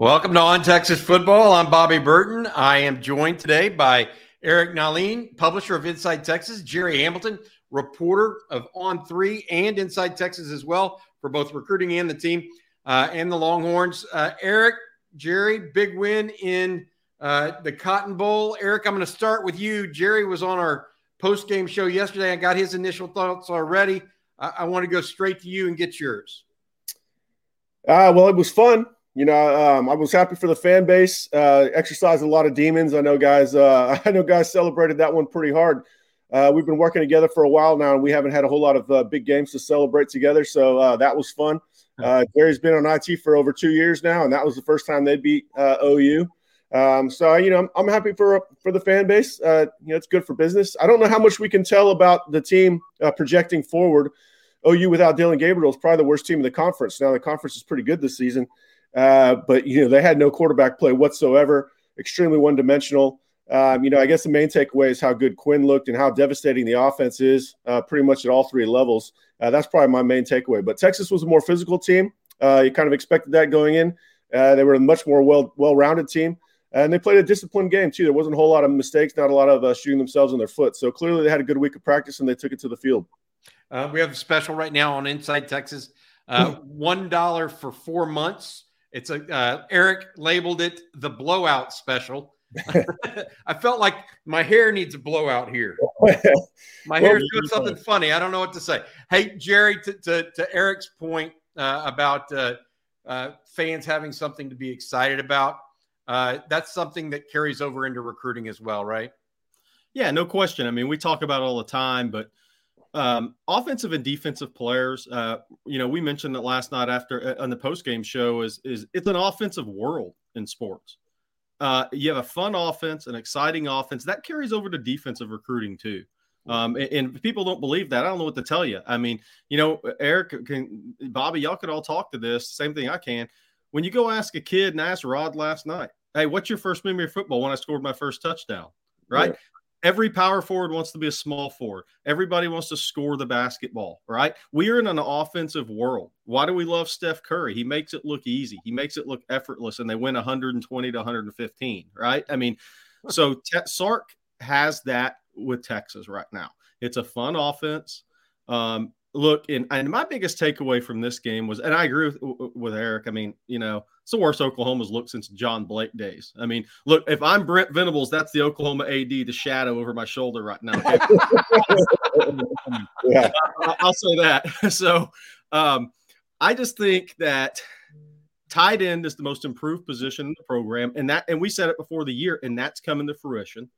Welcome to On Texas Football. I'm Bobby Burton. I am joined today by Eric Nahlin, publisher of Inside Texas, Jerry Hamilton, reporter of On Three and Inside Texas as well for both recruiting and the team uh, and the Longhorns. Uh, Eric, Jerry, big win in uh, the Cotton Bowl. Eric, I'm going to start with you. Jerry was on our post game show yesterday. I got his initial thoughts already. I, I want to go straight to you and get yours. Uh, well, it was fun. You know, um, I was happy for the fan base. Uh, exercised a lot of demons. I know guys. Uh, I know guys celebrated that one pretty hard. Uh, we've been working together for a while now, and we haven't had a whole lot of uh, big games to celebrate together. So uh, that was fun. Uh, Gary's been on IT for over two years now, and that was the first time they beat uh, OU. Um, so you know, I'm, I'm, happy for for the fan base. Uh, you know, it's good for business. I don't know how much we can tell about the team projecting forward. OU without Dillon Gabriel is probably the worst team in the conference. Now the conference is pretty good this season. Uh, but you know they had no quarterback play whatsoever, extremely one dimensional. Um, you know, I guess the main takeaway is how good Quinn looked and how devastating the offense is, uh, pretty much at all three levels. Uh, that's probably my main takeaway. But Texas was a more physical team. Uh, you kind of expected that going in. Uh, they were a much more well well rounded team, and they played a disciplined game too. There wasn't a whole lot of mistakes, not a lot of shooting themselves in their foot. So clearly, they had a good week of practice and they took it to the field. we have a special right now on Inside Texas. One dollar for four months it's a uh, Eric labeled it the blowout special. I felt like my hair needs a blowout here. My hair's doing something funny. I don't know what to say. Hey, Jerry, to, to, to Eric's point uh, about uh, uh, fans having something to be excited about, uh, that's something that carries over into recruiting as well, right? Yeah, no question. I mean, we talk about all the time, but um, offensive and defensive players. Uh, you know, we mentioned that last night after uh, on the post game show. Is is it's an offensive world in sports. Uh, you have a fun offense, an exciting offense that carries over to defensive recruiting too. Um, and, and, people don't believe that. I don't know what to tell you. I mean, you know, Eric, can, Bobby, y'all could all talk to this. Same thing I can. When you go ask a kid and ask Rod last night, hey, what's your first memory of football when I scored my first touchdown? Right? Every power forward wants to be a small forward. Everybody wants to score the basketball, right? We are in an offensive world. Why do we love Steph Curry? He makes it look easy. He makes it look effortless, and they win 120 to 115, right? I mean, so Sark has that with Texas right now. It's a fun offense. Um, look, and, and my biggest takeaway from this game was, and I agree with, with Eric. I mean, you know, it's the worst Oklahoma's looked since John Blake days. I mean, look, if I'm Brent Venables, that's the Oklahoma AD, the shadow over my shoulder right now. yeah. I'll say that. So, um, I just think that tight end is the most improved position in the program, and that, and we said it before the year, and that's coming to fruition.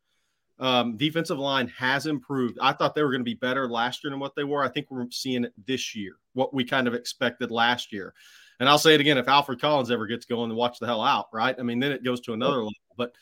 Um, defensive line has improved. I thought they were going to be better last year than what they were. I think we're seeing it this year, what we kind of expected last year. And I'll say it again: if Alfred Collins ever gets going, then watch the hell out, right? I mean, then it goes to another level. But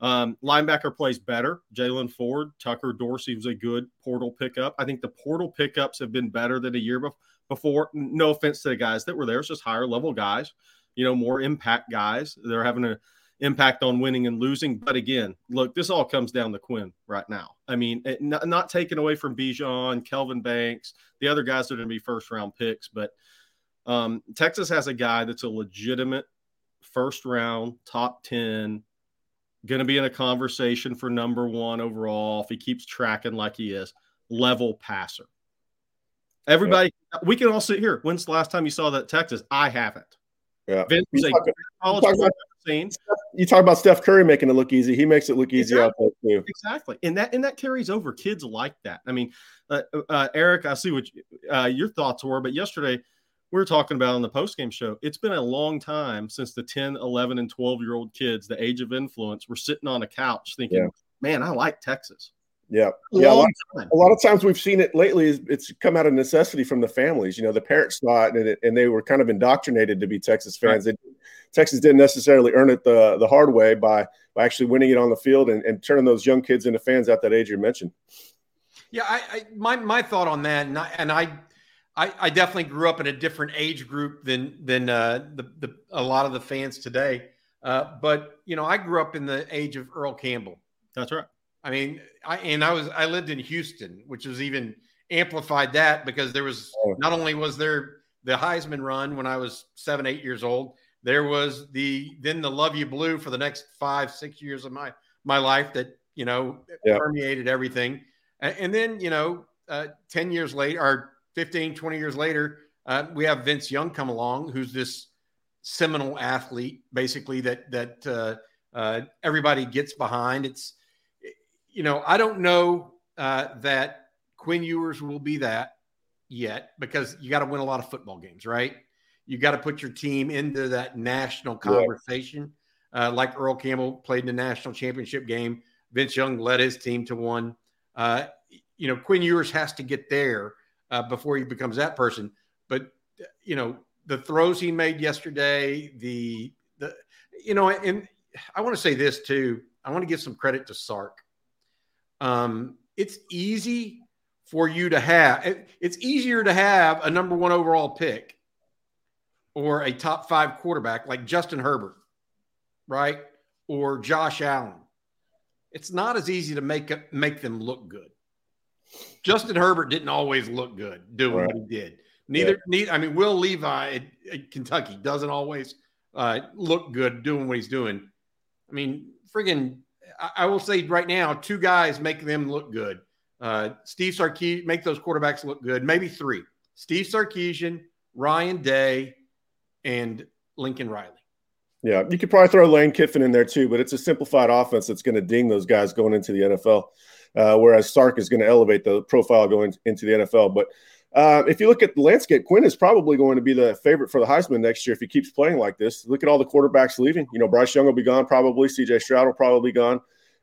um, linebacker plays better. Jaylan Ford, Tucker Dorsey was a good portal pickup. I think the portal pickups have been better than a year before. No offense to the guys that were there; it's just higher level guys, you know, more impact guys. They're having a impact on winning and losing. But again, look, this all comes down to Quinn right now. I mean, it, not, not taken away from Bijan, Kelvin Banks, the other guys that are going to be first round picks, but um, Texas has a guy that's a legitimate first round, top 10, going to be in a conversation for number one overall if he keeps tracking like he is, level passer. Everybody, we can all sit here. When's the last time you saw that Texas? I haven't. Yeah. Vince you, talk, you, talk about, you talk about Steph Curry making it look easy. He makes it look easy exactly. out there too. Exactly, and that and that carries over. Kids like that. I mean, uh, uh, Eric, I see what you, uh, your thoughts were, but yesterday we were talking about on the post game show. It's been a long time since the 10, 11, and 12 year old kids, the age of influence, were sitting on a couch thinking, yeah. "Man, I like Texas." Yeah, yeah. A lot, a lot, of times we've seen it lately. It's come out of necessity from the families. You know, the parents saw it, and, it, and they were kind of indoctrinated to be Texas fans. Right. They, Texas didn't necessarily earn it the the hard way by by actually winning it on the field and, and turning those young kids into fans at that age you mentioned. Yeah, I, I my my thought on that, and I, and I I, I, definitely grew up in a different age group than than uh, the, the a lot of the fans today. Uh, but you know, I grew up in the age of Earl Campbell. That's right. I mean, I and I was I lived in Houston, which was even amplified that because there was oh. not only was there the Heisman run when I was seven eight years old, There was the then the love you blue for the next five six years of my my life that you know yeah. permeated everything, and, and, then you know uh, ten years later or 15, 20 years later, uh, we have Vince Young come along, who's this seminal athlete, basically that that uh, uh, everybody gets behind. It's you know I don't know uh, that Quinn Ewers will be that yet because you got to win a lot of football games, right? You got to put your team into that national conversation. Yeah. Uh, like Earl Campbell played in the national championship game. Vince Young led his team to one. Uh, you know, Quinn Ewers has to get there uh, before he becomes that person. But you know, the throws he made yesterday, the the you know, and I want to say this too. I want to give some credit to Sark. Um, it's easy for you to have. It's easier to have a number one overall pick or a top five quarterback like Justin Herbert, right? Or Josh Allen. It's not as easy to make make them look good. Justin Herbert didn't always look good doing right. what he did. Neither, yeah. neither. I mean, Will Levi at, at Kentucky doesn't always uh, look good doing what he's doing. I mean, friggin', I, I, will say right now, two guys make them look good. Uh, Steve Sarkisian make those quarterbacks look good. Maybe three: Steve Sarkisian, Ryan Day, and Lincoln Riley. Yeah, you could probably throw Lane Kiffin in there too, but it's a simplified offense that's going to ding those guys going into the NFL. Uh, whereas Sark is going to elevate the profile going into the NFL. But uh, if you look at the landscape, Quinn is probably going to be the favorite for the Heisman next year if he keeps playing like this. Look at all the quarterbacks leaving. You know, Bryce Young will be gone probably. C.J. Stroud will probably be gone.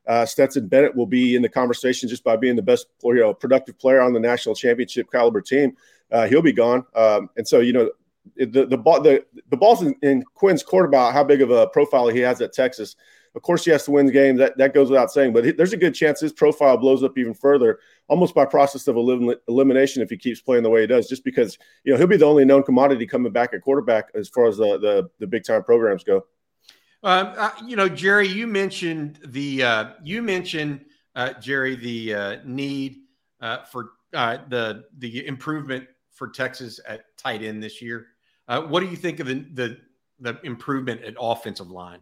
Uh, Stetson Bennett will be in the conversation just by being the best, you know, productive player on the national championship caliber team. Uh, he'll be gone, um, and so you know the the the the ball's in, in Quinn's court about how big of a profile he has at Texas. Of course, he has to win the game. That that goes without saying. But there's a good chance his profile blows up even further, almost by process of elim- elimination, if he keeps playing the way he does. Just because you know he'll be the only known commodity coming back at quarterback as far as the the, the big time programs go. Um, uh, you know, Jerry, you mentioned the uh, you mentioned uh, Jerry the uh, need uh, for the the improvement for Texas at tight end this year. what do you think of the, the the improvement at offensive line?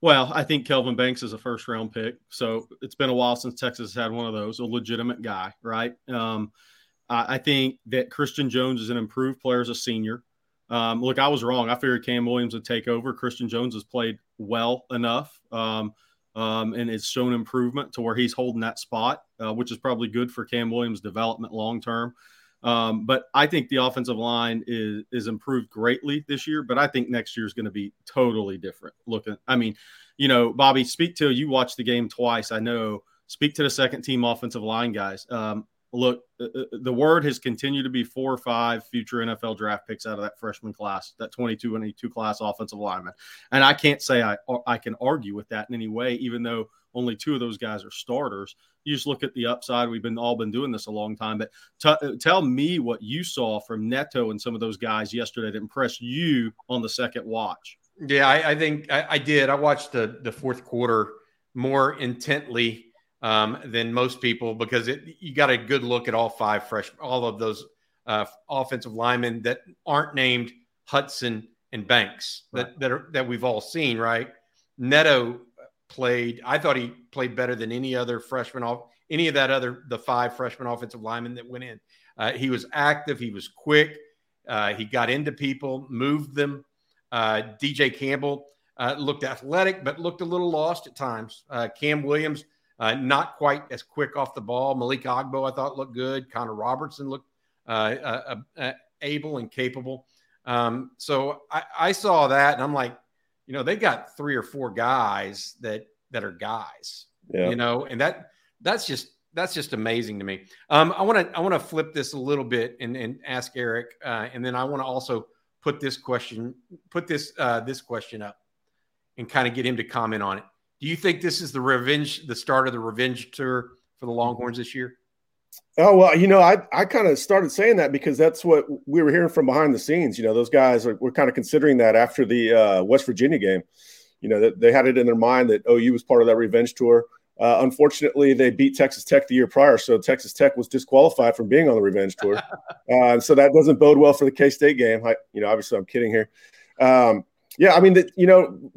Well, I think Kelvin Banks is a first round pick. So it's been a while since Texas had one of those, a legitimate guy, right? Um, I think that Christian Jones is an improved player as a senior. Um, look, I was wrong. I figured Cam Williams would take over. Christian Jones has played well enough um, um, and it's shown improvement to where he's holding that spot, uh, which is probably good for Cam Williams' development long term. Um, but I think the offensive line is is improved greatly this year. But I think next year is going to be totally different. Looking, I mean, you know, Bobby, speak to you. Watched the game twice. I know. Speak to the second team offensive line guys. Um, look, uh, uh, the word has continued to be four or five future NFL draft picks out of that freshman class, that 22 22 class offensive lineman. And I can't say I I can argue with that in any way, even though only two of those guys are starters. You just look at the upside. We've been all been doing this a long time, but t- uh, tell me what you saw from Neto and some of those guys yesterday that impressed you on the second watch. Yeah, I, I think I, I, did. I watched the the fourth quarter more intently um, than most people because it, you got a good look at all five fresh, all of those uh, offensive linemen that aren't named Hutson and Banks that right. that are that we've all seen. Right, Neto played. I thought he played better than any other freshman off any of that other the five freshman offensive linemen that went in. Uh, he was active. He was quick. Uh, he got into people, moved them. Uh, DJ Campbell uh, looked athletic, but looked a little lost at times. Uh, Cam Williams, uh, not quite as quick off the ball. Malik Agbo, I thought looked good. Connor Robertson looked able and capable. Um, so I, I saw that, and I'm like, you know, they got three or four guys that that are guys. Yeah. You know, and that that's just that's just amazing to me. Um, I want to I want to flip this a little bit and, and ask Eric, uh, and then I want to also put this question put this uh, this question up and kind of get him to comment on it. Do you think this is the revenge the start of the revenge tour for the Longhorns this year? Oh well, you know, I I kind of started saying that because that's what we were hearing from behind the scenes. You know, those guys are, were kind of considering that after the uh, West Virginia game. You know, that they had it in their mind that OU was part of that revenge tour. Uh, unfortunately, they beat Texas Tech the year prior, so Texas Tech was disqualified from being on the revenge tour. Uh, so that doesn't bode well for the K State game. I, you know, obviously, I'm kidding here. Um, Yeah, I mean, the, you know,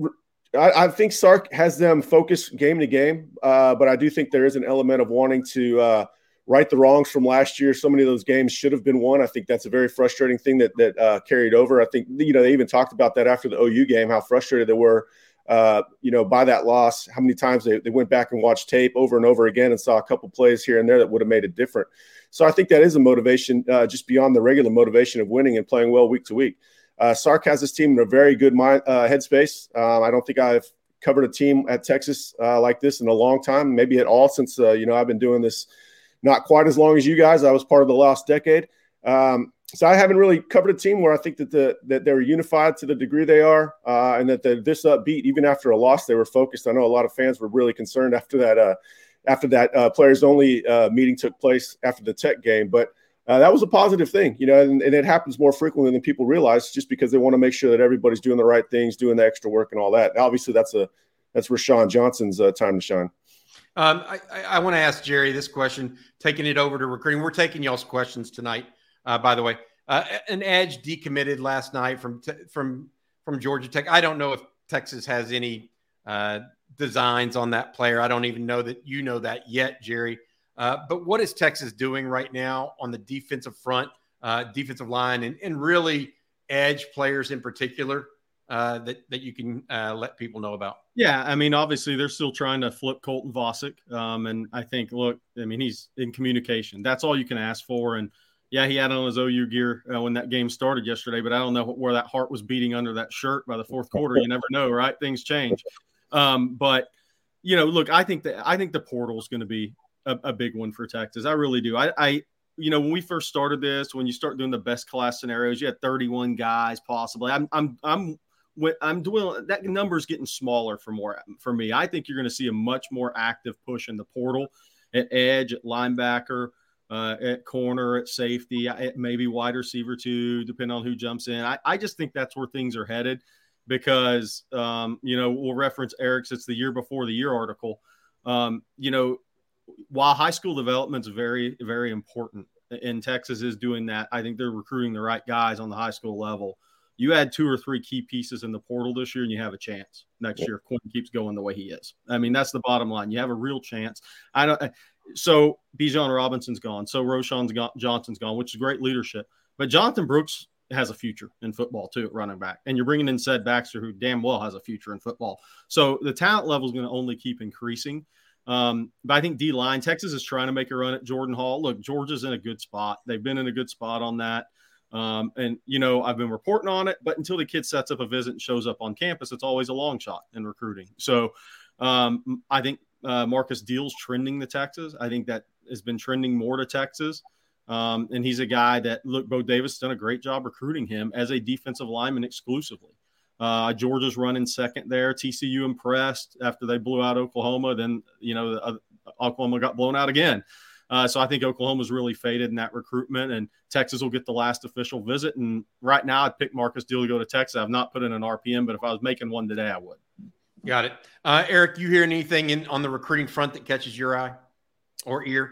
I, I, think Sark has them focused game to game, uh, but I do think there is an element of wanting to uh, right the wrongs from last year. So many of those games should have been won. I think that's a very frustrating thing that that uh, carried over. I think you know they even talked about that after the OU game, how frustrated they were, uh, you know, by that loss. How many times they, they went back and watched tape over and over again and saw a couple plays here and there that would have made it different. So I think that is a motivation uh, just beyond the regular motivation of winning and playing well week to week. Uh, Sark has his team in a very good mind, uh, headspace. Um, I don't think I've covered a team at Texas uh, like this in a long time, maybe at all since uh, you know I've been doing this not quite as long as you guys. I was part of the last decade. Um, so I haven't really covered a team where I think that the that they're unified to the degree they are, uh, and that they're this upbeat even after a loss. They were focused. I know a lot of fans were really concerned after that uh, after that uh, players only meeting took place after the Tech game, but. Uh, that was a positive thing, you know, and, and, it happens more frequently than people realize, just because they want to make sure that everybody's doing the right things, doing the extra work, and all that. Obviously, that's a that's Roschon Johnson's uh, time to shine. Um, I, I want to ask Jerry this question, taking it over to recruiting. We're taking y'all's questions tonight, uh, by the way. Uh, an edge decommitted last night from from from Georgia Tech. I don't know if Texas has any uh, designs on that player. I don't even know that you know that yet, Jerry. Uh, but what is Texas doing right now on the defensive front, uh, defensive line, and, and really edge players in particular? uh, that that you can uh, let people know about? Yeah, I mean, obviously they're still trying to flip Colton Vasek, um, and I think, look, I mean, he's in communication. That's all you can ask for. And yeah, he had on his OU gear uh, when that game started yesterday, but I don't know where that heart was beating under that shirt by the fourth quarter. You never know, right? Things change. Um, but you know, look, I think that I think the portal is going to be a, a, big one for Texas. I really do. I, I you know, when we first started this, when you start doing the best class scenarios, you had 31 guys possibly. I'm I'm I'm when I'm doing that number is getting smaller for more for me. I think you're going to see a much more active push in the portal at edge, at linebacker, uh, at corner, at safety, at maybe wide receiver too, depending on who jumps in. I, I just think that's where things are headed because um, you know we'll reference Eric's. It's the year before the year article. Um, you know, while high school development is very very important, and Texas is doing that. I think they're recruiting the right guys on the high school level you add two or three key pieces in the portal this year and you have a chance next year if Quinn keeps going the way he is. I mean, that's the bottom line. You have a real chance. I don't so Bijan Robinson's gone, so gone, Johnson's gone, which is great leadership. But Jonathan Brooks has a future in football too at running back. And you're bringing in said Baxter, who damn well has a future in football. So the talent level is going to only keep increasing. Um, but I think D line, Texas is trying to make a run at Jordan Hall. Look, Georgia's in a good spot. They've been in a good spot on that. Um, and you know, I've been reporting on it, but until the kid sets up a visit and shows up on campus, it's always a long shot in recruiting. So um, I think uh, Marcus Deal's trending to Texas. I think that has been trending more to Texas. Um, and he's a guy that look, Bo Davis done a great job recruiting him as a defensive lineman exclusively. Uh, Georgia's running second there. TCU impressed after they blew out Oklahoma. Then you know uh, Oklahoma got blown out again. Uh, so I think Oklahoma's really faded in that recruitment, and Texas will get the last official visit. And right now, I'd pick Marcus Deal to go to Texas. I've not put in an RPM, but if I was making one today, I would. Got it. Uh, Eric, you hear anything in, on the recruiting front that catches your eye or ear?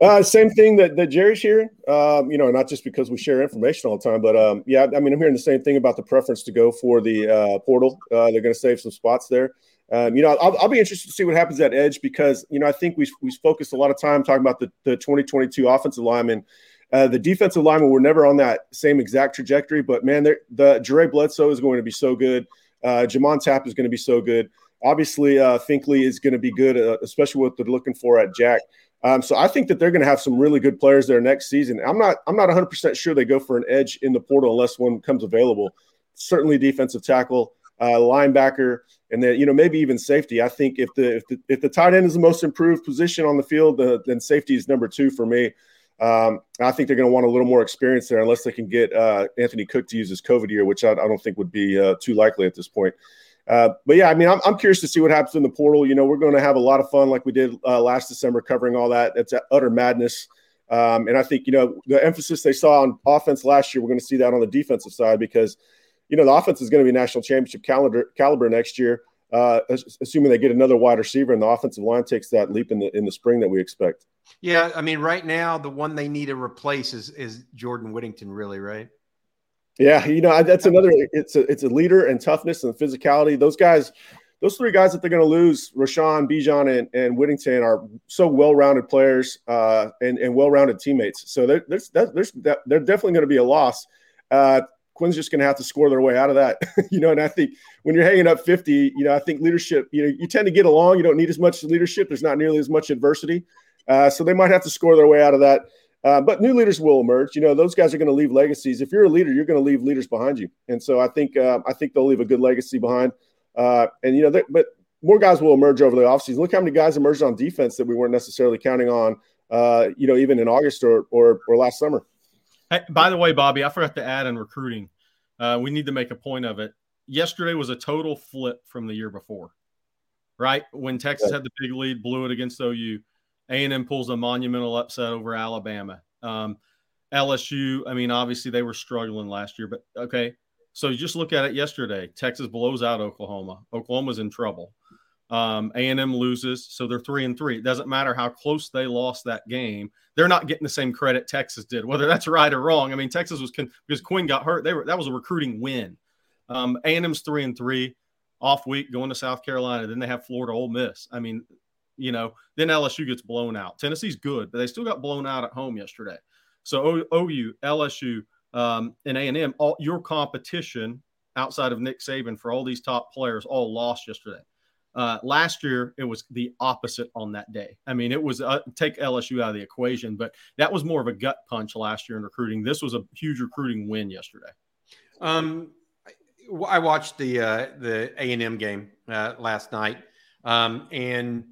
Uh, same thing that, that Jerry's hearing. Um, you know, not just because we share information all the time, but um, yeah, I mean, I'm hearing the same thing about the preference to go for the uh, portal. Uh, they're going to save some spots there. Um, you know, I'll, I'll, be interested to see what happens at edge because you know I think we we focused a lot of time talking about the, the 2022 offensive lineman. Uh, the defensive linemen were never on that same exact trajectory, but man, the Jure Bledsoe is going to be so good. Uh, J'Mond Tapp is going to be so good. Obviously, uh, Finkley is going to be good, uh, especially what they're looking for at Jack. Um, so I think that they're going to have some really good players there next season. I'm not I'm not 100 percent sure they go for an edge in the portal unless one comes available. Certainly defensive tackle, uh, linebacker, and then you know maybe even safety. I think if the if the, if the tight end is the most improved position on the field, then safety is number two for me. Um, I think they're going to want a little more experience there, unless they can get uh, Anthony Cook to use his COVID year, which I, I don't think would be uh, too likely at this point. Uh, but yeah, I mean, I'm, I'm, curious to see what happens in the portal. You know, we're going to have a lot of fun like we did uh, last December covering all that. That's utter madness. Um, and I think, you know, the emphasis they saw on offense last year, we're going to see that on the defensive side because, you know, the offense is going to be national championship caliber, caliber next year, uh, assuming they get another wide receiver and the offensive line takes that leap in the in the spring that we expect. Yeah, I mean, right now the one they need to replace is is Jordan Whittington, really, right? Yeah, you know that's another. It's a it's a leader and toughness and physicality. Those guys, those three guys that they're going to lose, Roschon, Bijan, and, and Whittington, are so well-rounded players uh, and and well-rounded teammates. So there's there's they're definitely going to be a loss. Uh, Quinn's just going to have to score their way out of that, you know. And I think when you're hanging up 50, you know, I think leadership, you know, you tend to get along. You don't need as much leadership. There's not nearly as much adversity, uh, so they might have to score their way out of that. Uh, but new leaders will emerge. You know, those guys are going to leave legacies. If you're a leader, you're going to leave leaders behind you, and so I think uh, I think they'll leave a good legacy behind. Uh, and you know, but more guys will emerge over the offseason. Look how many guys emerged on defense that we weren't necessarily counting on. Uh, you know, even in August or or, or last summer. Hey, by the way, Bobby, I forgot to add in recruiting. Uh, we need to make a point of it. Yesterday was a total flip from the year before, right? When Texas had the big lead, blew it against OU. A&M pulls a monumental upset over Alabama. Um, LSU, I mean, obviously they were struggling last year, but okay. So you just look at it yesterday. Texas blows out Oklahoma. Oklahoma's in trouble. Um, A&M loses, so they're three and three. It doesn't matter how close they lost that game; they're not getting the same credit Texas did, whether that's right or wrong. I mean, Texas was con- because Quinn got hurt. They were that was a recruiting win. Um, A&M's three and three, off week going to South Carolina. Then they have Florida, Ole Miss. I mean, you know, then LSU gets blown out. Tennessee's good, but they still got blown out at home yesterday. So OU, LSU, um, and A&M, all your competition outside of Nick Saban for all these top players all lost yesterday. Uh, last year, it was the opposite on that day. I mean, it was uh, take LSU out of the equation, but that was more of a gut punch last year in recruiting. This was a huge recruiting win yesterday. Um, I watched the uh, the A and M game uh, last night, um, and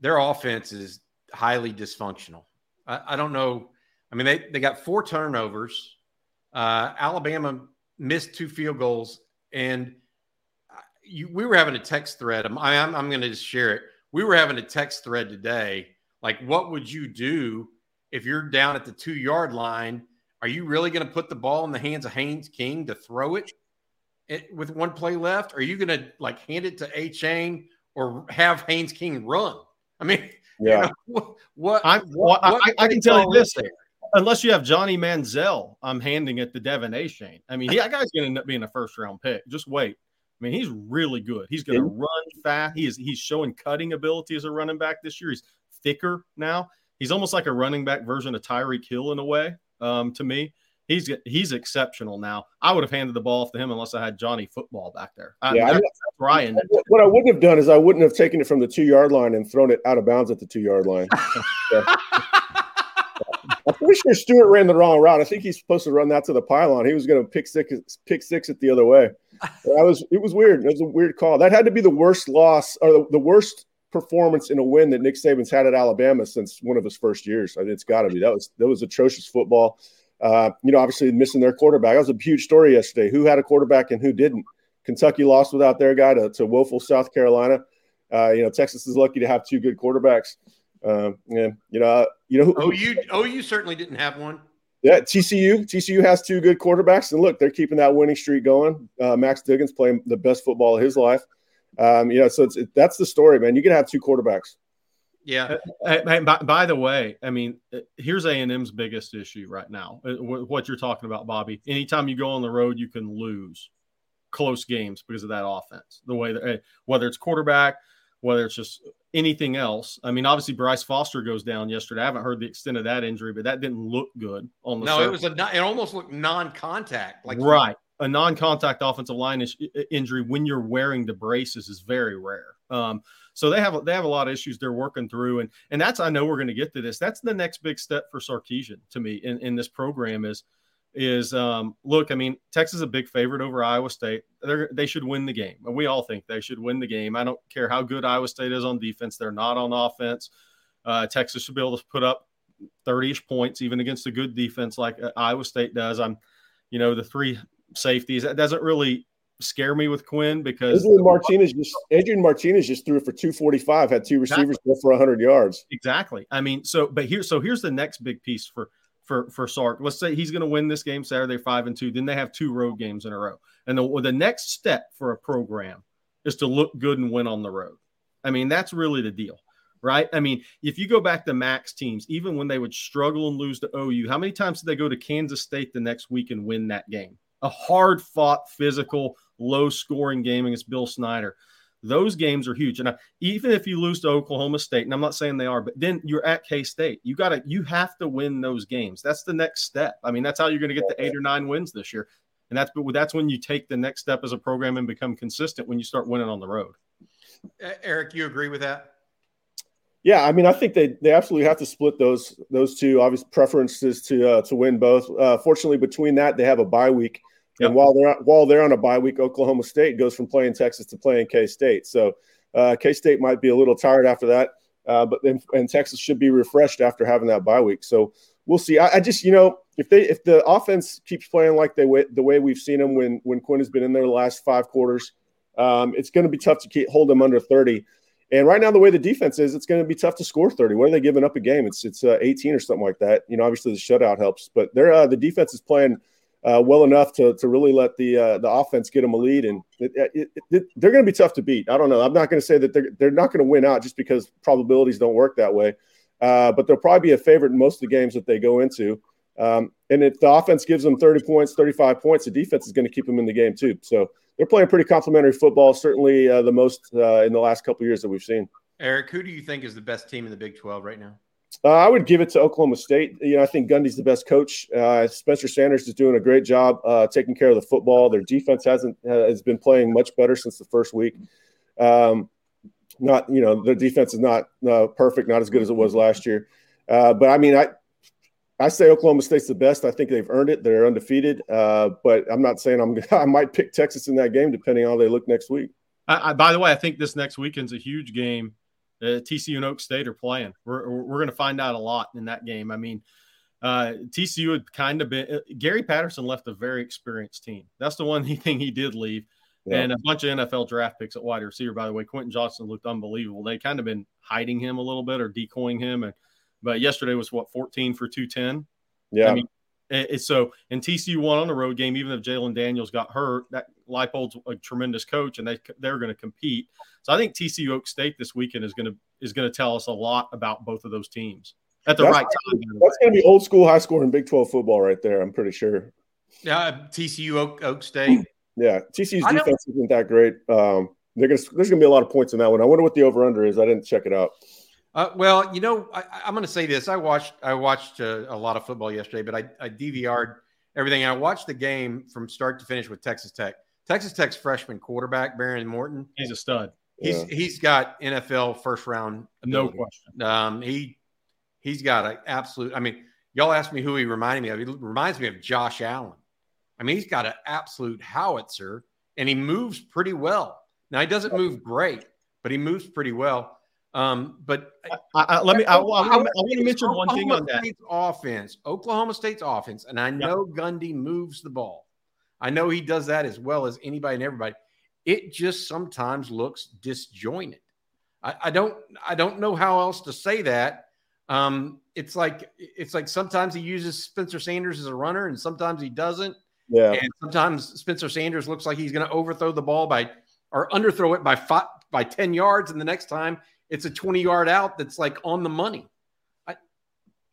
their offense is highly dysfunctional. I, I, don't know. I mean, they, they got four turnovers. Uh, Alabama missed two field goals, and you, we were having a text thread. I'm, I'm, I'm going to just share it. We were having a text thread today. Like, what would you do if you're down at the two yard line? Are you really going to put the ball in the hands of Haynes King to throw it, it with one play left? Are you going to like hand it to Achane or have Haynes King run? I mean, yeah. You know, what, what, what, I, I, can tell you this: there? unless you have Johnny Manziel, I'm handing it to De'Von Achane. I mean, that guy's going to end up being a first round pick. Just wait. I mean, he's really good. He's going to run fast. He is he's showing cutting ability as a running back this year. He's thicker now. He's almost like a running back version of Tyreek Hill in a way. Um, to me, he's he's exceptional now. I would have handed the ball off to him unless I had Johnny football back there. Yeah, I, Ryan. What I wouldn't have done is I wouldn't have taken it from the two yard line and thrown it out of bounds at the two yard line. I'm pretty sure Stewart ran the wrong route. I think he's supposed to run that to the pylon. He was going to pick six, pick six it the other way. I was. It was weird. It was a weird call. That had to be the worst loss or the, the worst performance in a win that Nick Saban's had at Alabama since one of his first years. I mean, it's got to be. That was that was atrocious football. Uh, you know, obviously missing their quarterback. That was a huge story yesterday. Who had a quarterback and who didn't? Kentucky lost without their guy to, to woeful South Carolina. Uh, you know, Texas is lucky to have two good quarterbacks. Uh, and you know, you know, who, OU, OU certainly didn't have one. Yeah, TCU, TCU has two good quarterbacks, and look, they're keeping that winning streak going. Uh, Max Duggan's playing the best football of his life. Um, you know, so it's it, that's the story, man. You can have two quarterbacks. Yeah. Uh, hey, by, by, the way, I mean, uh, here's A and M's biggest issue right now. Uh, what you're talking about, Bobby. Anytime you go on the road, you can lose close games because of that offense. The way that whether it's quarterback, whether it's just anything else. I mean, obviously Bryce Foster goes down yesterday. I haven't heard the extent of that injury, but that didn't look good on the. No, surface. it was a. It almost looked non-contact. Like right, a non-contact offensive line is, injury when you're wearing the braces is very rare. Um, so they have they have a lot of issues they're working through, and and that's I know we're going to get to this. That's the next big step for Sarkisian to me in in this program is is um, look, I mean, Texas is a big favorite over Iowa State. They're, they should win the game. And we all think they should win the game. I don't care how good Iowa State is on defense. They're not on offense. Uh, Texas should be able to put up 30ish points, even against a good defense like uh, Iowa State does. I'm, you know, the three safeties. That doesn't really scare me with Quinn because Adrian Martinez just Adrian Martinez just threw it for 245, had two receivers Exactly. go for 100 yards. Exactly. I mean, so but here, so here's the next big piece for for for Sark. Let's say he's going to win this game Saturday, five and two. Then they have two road games in a row, and the the next step for a program is to look good and win on the road. I mean, that's really the deal, right? I mean, if you go back to Mack's teams, even when they would struggle and lose to OU, how many times did they go to Kansas State the next week and win that game? A hard fought, physical, low scoring game against Bill Snyder. Those games are huge. And I, even if you lose to Oklahoma State, and I'm not saying they are, but then you're at K State. You got to, you have to win those games. That's the next step. I mean, that's how you're going to get the eight or nine wins this year. And that's, but that's when you take the next step as a program and become consistent when you start winning on the road. Eric, you agree with that? Yeah, I mean, I think they they absolutely have to split those those two. Obvious preferences to uh, to win both. Uh, fortunately, between that, they have a bye week, Yep. and while they're while they're on a bye week, Oklahoma State goes from playing Texas to playing K State. So uh, K State might be a little tired after that, uh, but then and Texas should be refreshed after having that bye week. So we'll see. I, I just you know if they if the offense keeps playing like they the way we've seen them when when Quinn has been in there the last five quarters, um, it's going to be tough to keep hold them under thirty. And right now, the way the defense is, it's going to be tough to score 30. What are they giving up a game? It's it's uh, 18 or something like that. You know, obviously the shutout helps, but they're uh, the defense is playing uh, well enough to to really let the uh, the offense get them a lead, and it, it, it, they're going to be tough to beat. I don't know. I'm not going to say that they're they're not going to win out just because probabilities don't work that way, uh, but they'll probably be a favorite in most of the games that they go into. Um, and if the offense gives them 30 points, 35 points, the defense is going to keep them in the game too. So they're playing pretty complimentary football, certainly uh, the most uh, in the last couple of years that we've seen. Eric, who do you think is the best team in the Big 12 right now? Uh, I would give it to Oklahoma State. You know, I think Gundy's the best coach. Uh, Spencer Sanders is doing a great job uh, taking care of the football. Their defense hasn't has been playing much better since the first week. Um, not you know their defense is not uh, perfect, not as good as it was last year. Uh, but I mean, I I say Oklahoma State's the best. I think they've earned it. They're undefeated. Uh, but I'm not saying I'm. I might pick Texas in that game depending on how they look next week. I, I, by the way, I think this next weekend's a huge game. Uh, TCU and Oak State are playing. We're we're going to find out a lot in that game. I mean, uh, TCU had kind of been. Uh, Gary Patterson left a very experienced team. That's the one thing he did leave, Yeah. and a bunch of NFL draft picks at wide receiver. By the way, Quentin Johnston looked unbelievable. They kind of been hiding him a little bit or decoying him, and but yesterday was what 14 for 210. Yeah, I mean, it- it's so and TCU won on the road game, even if Jalon Daniels got hurt. That Leipold's a tremendous coach, and they they're going to compete. So I think TCU Oak State this weekend is going to is going to tell us a lot about both of those teams at the That's- right time. by the that's going to be old school, high scoring Big 12 football right there. I'm pretty sure. Yeah, TCU Oak, Oak State. Yeah, TCU's defense isn't that great. Um, they're gonna, there's going to be a lot of points in that one. I wonder what the over under is. I didn't check it out. Uh, well, you know, I, I'm going to say this. I watched I watched uh, a lot of football yesterday, but I, I DVR'd everything. I watched the game from start to finish with Texas Tech. Texas Tech's freshman quarterback, Behren Morton. He's a stud, He's Yeah. he's got NFL first round. no question. Um, he he's got an absolute. I mean, y'all asked me who he reminded me of. He reminds me of Josh Allen. I mean, he's got an absolute howitzer, and he moves pretty well. Now he doesn't move great, but he moves pretty well. Um, but I, I, let me. I, I, I, want to mention one thing on that. State's offense, Oklahoma State's offense, and I know Gundy moves the ball. I know he does that as well as anybody and everybody. It just sometimes looks disjointed. I, I don't I don't know how else to say that. Um, it's like it's like sometimes he uses Spencer Sanders as a runner, and sometimes he doesn't. Yeah, And sometimes Spencer Sanders looks like he's going to overthrow the ball by or underthrow it by five, by 10 yards. And the next time it's a 20 yard out that's like on the money. I,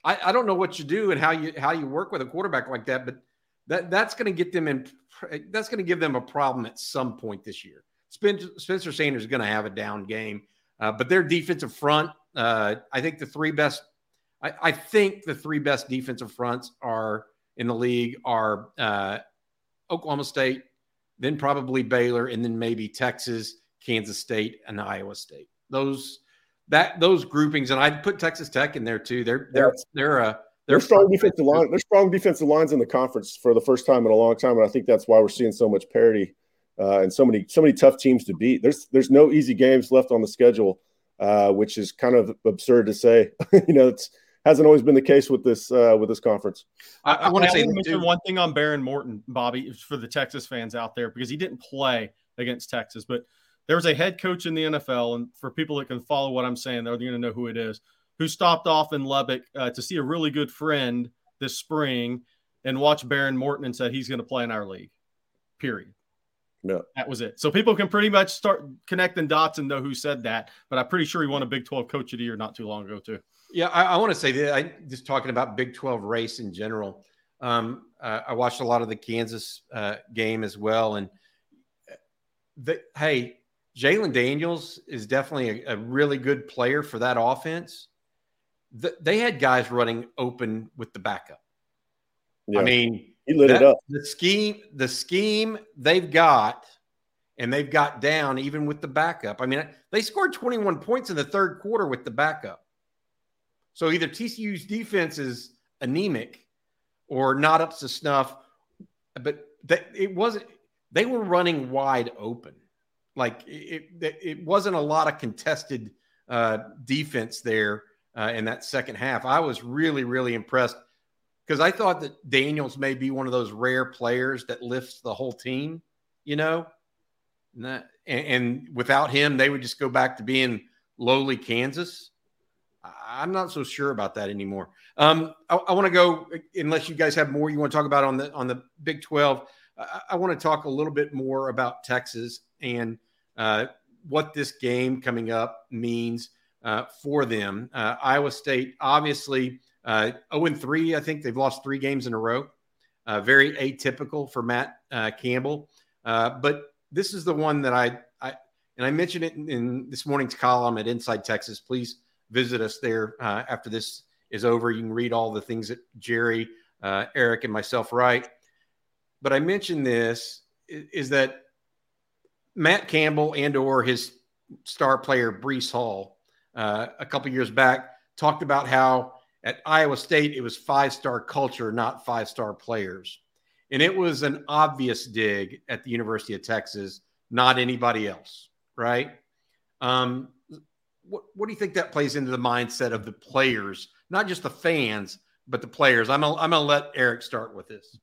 I, I don't know what you do and how you, how you work with a quarterback like that, but that that's going to get them in. That's going to give them a problem at some point this year. Spencer, Spencer Sanders is going to have a down game, uh, but their defensive front, uh, I think the three best, I, I think the three best defensive fronts are in the league are uh, Oklahoma State, then probably Baylor, and then maybe Texas, Kansas State, and Iowa State. Those that those groupings, and I'd put Texas Tech in there too. They're they're they're a they're they're strong defensive line. They're strong defensive lines in the conference for the first time in a long time, and I think that's why we're seeing so much parity uh, and so many so many tough teams to beat. There's there's no easy games left on the schedule, uh, which is kind of absurd to say. you know, it's hasn't always been the case with this uh, with this conference. I, I want to say mention one thing on Behren Morton, Bobby, for the Texas fans out there, because he didn't play against Texas, but there was a head coach in the NFL, and for people that can follow what I'm saying, they're going to know who it is, who stopped off in Lubbock uh, to see a really good friend this spring and watched Behren Morton and said he's going to play in our league. Period. Yeah. That was it. So people can pretty much start connecting dots and know who said that. But I'm pretty sure he won a Big 12 Coach of the Year not too long ago, too. Yeah, I, I want to say that I just talking about Big 12 race in general. Um, uh, I watched a lot of the Kansas uh, game as well, and the, hey, Jalon Daniels is definitely a, a, really good player for that offense. The, they had guys running open with the backup. Yeah. I mean, he lit that, it up. The scheme, the scheme they've got, and they've got down even with the backup. I mean, they scored 21 points in the third quarter with the backup. So either TCU's defense is anemic or not up to snuff, but that it wasn't. They were running wide open. Like it, it, wasn't a lot of contested uh, defense there uh, in that second half. I was really, really impressed because I thought that Daniels may be one of those rare players that lifts the whole team, you know, and, that, and, and without him, they would just go back to being lowly Kansas. I'm not so sure about that anymore. Um, I, I want to go unless you guys have more you want to talk about on the on the Big 12. I, I want to talk a little bit more about Texas and uh, what this game coming up means uh, for them. Uh, Iowa State, obviously, uh, 0 and 3. I think they've lost three games in a row. Uh, very atypical for Matt uh, Campbell. Uh, but this is the one that I, I and I mentioned it in, in, this morning's column at Inside Texas. Please visit us there uh, after this is over. You can read all the things that Jerry, uh, Eric, and myself write. But I mentioned this is, is that Matt Campbell and or his star player Breece Hall a couple years back talked about how at Iowa State, it was five star culture, not five star players. And it was an obvious dig at the University of Texas, not anybody else, right? Um, what, what do you think that plays into the mindset of the players, not just the fans, but the players? I'm going to let Eric start with this.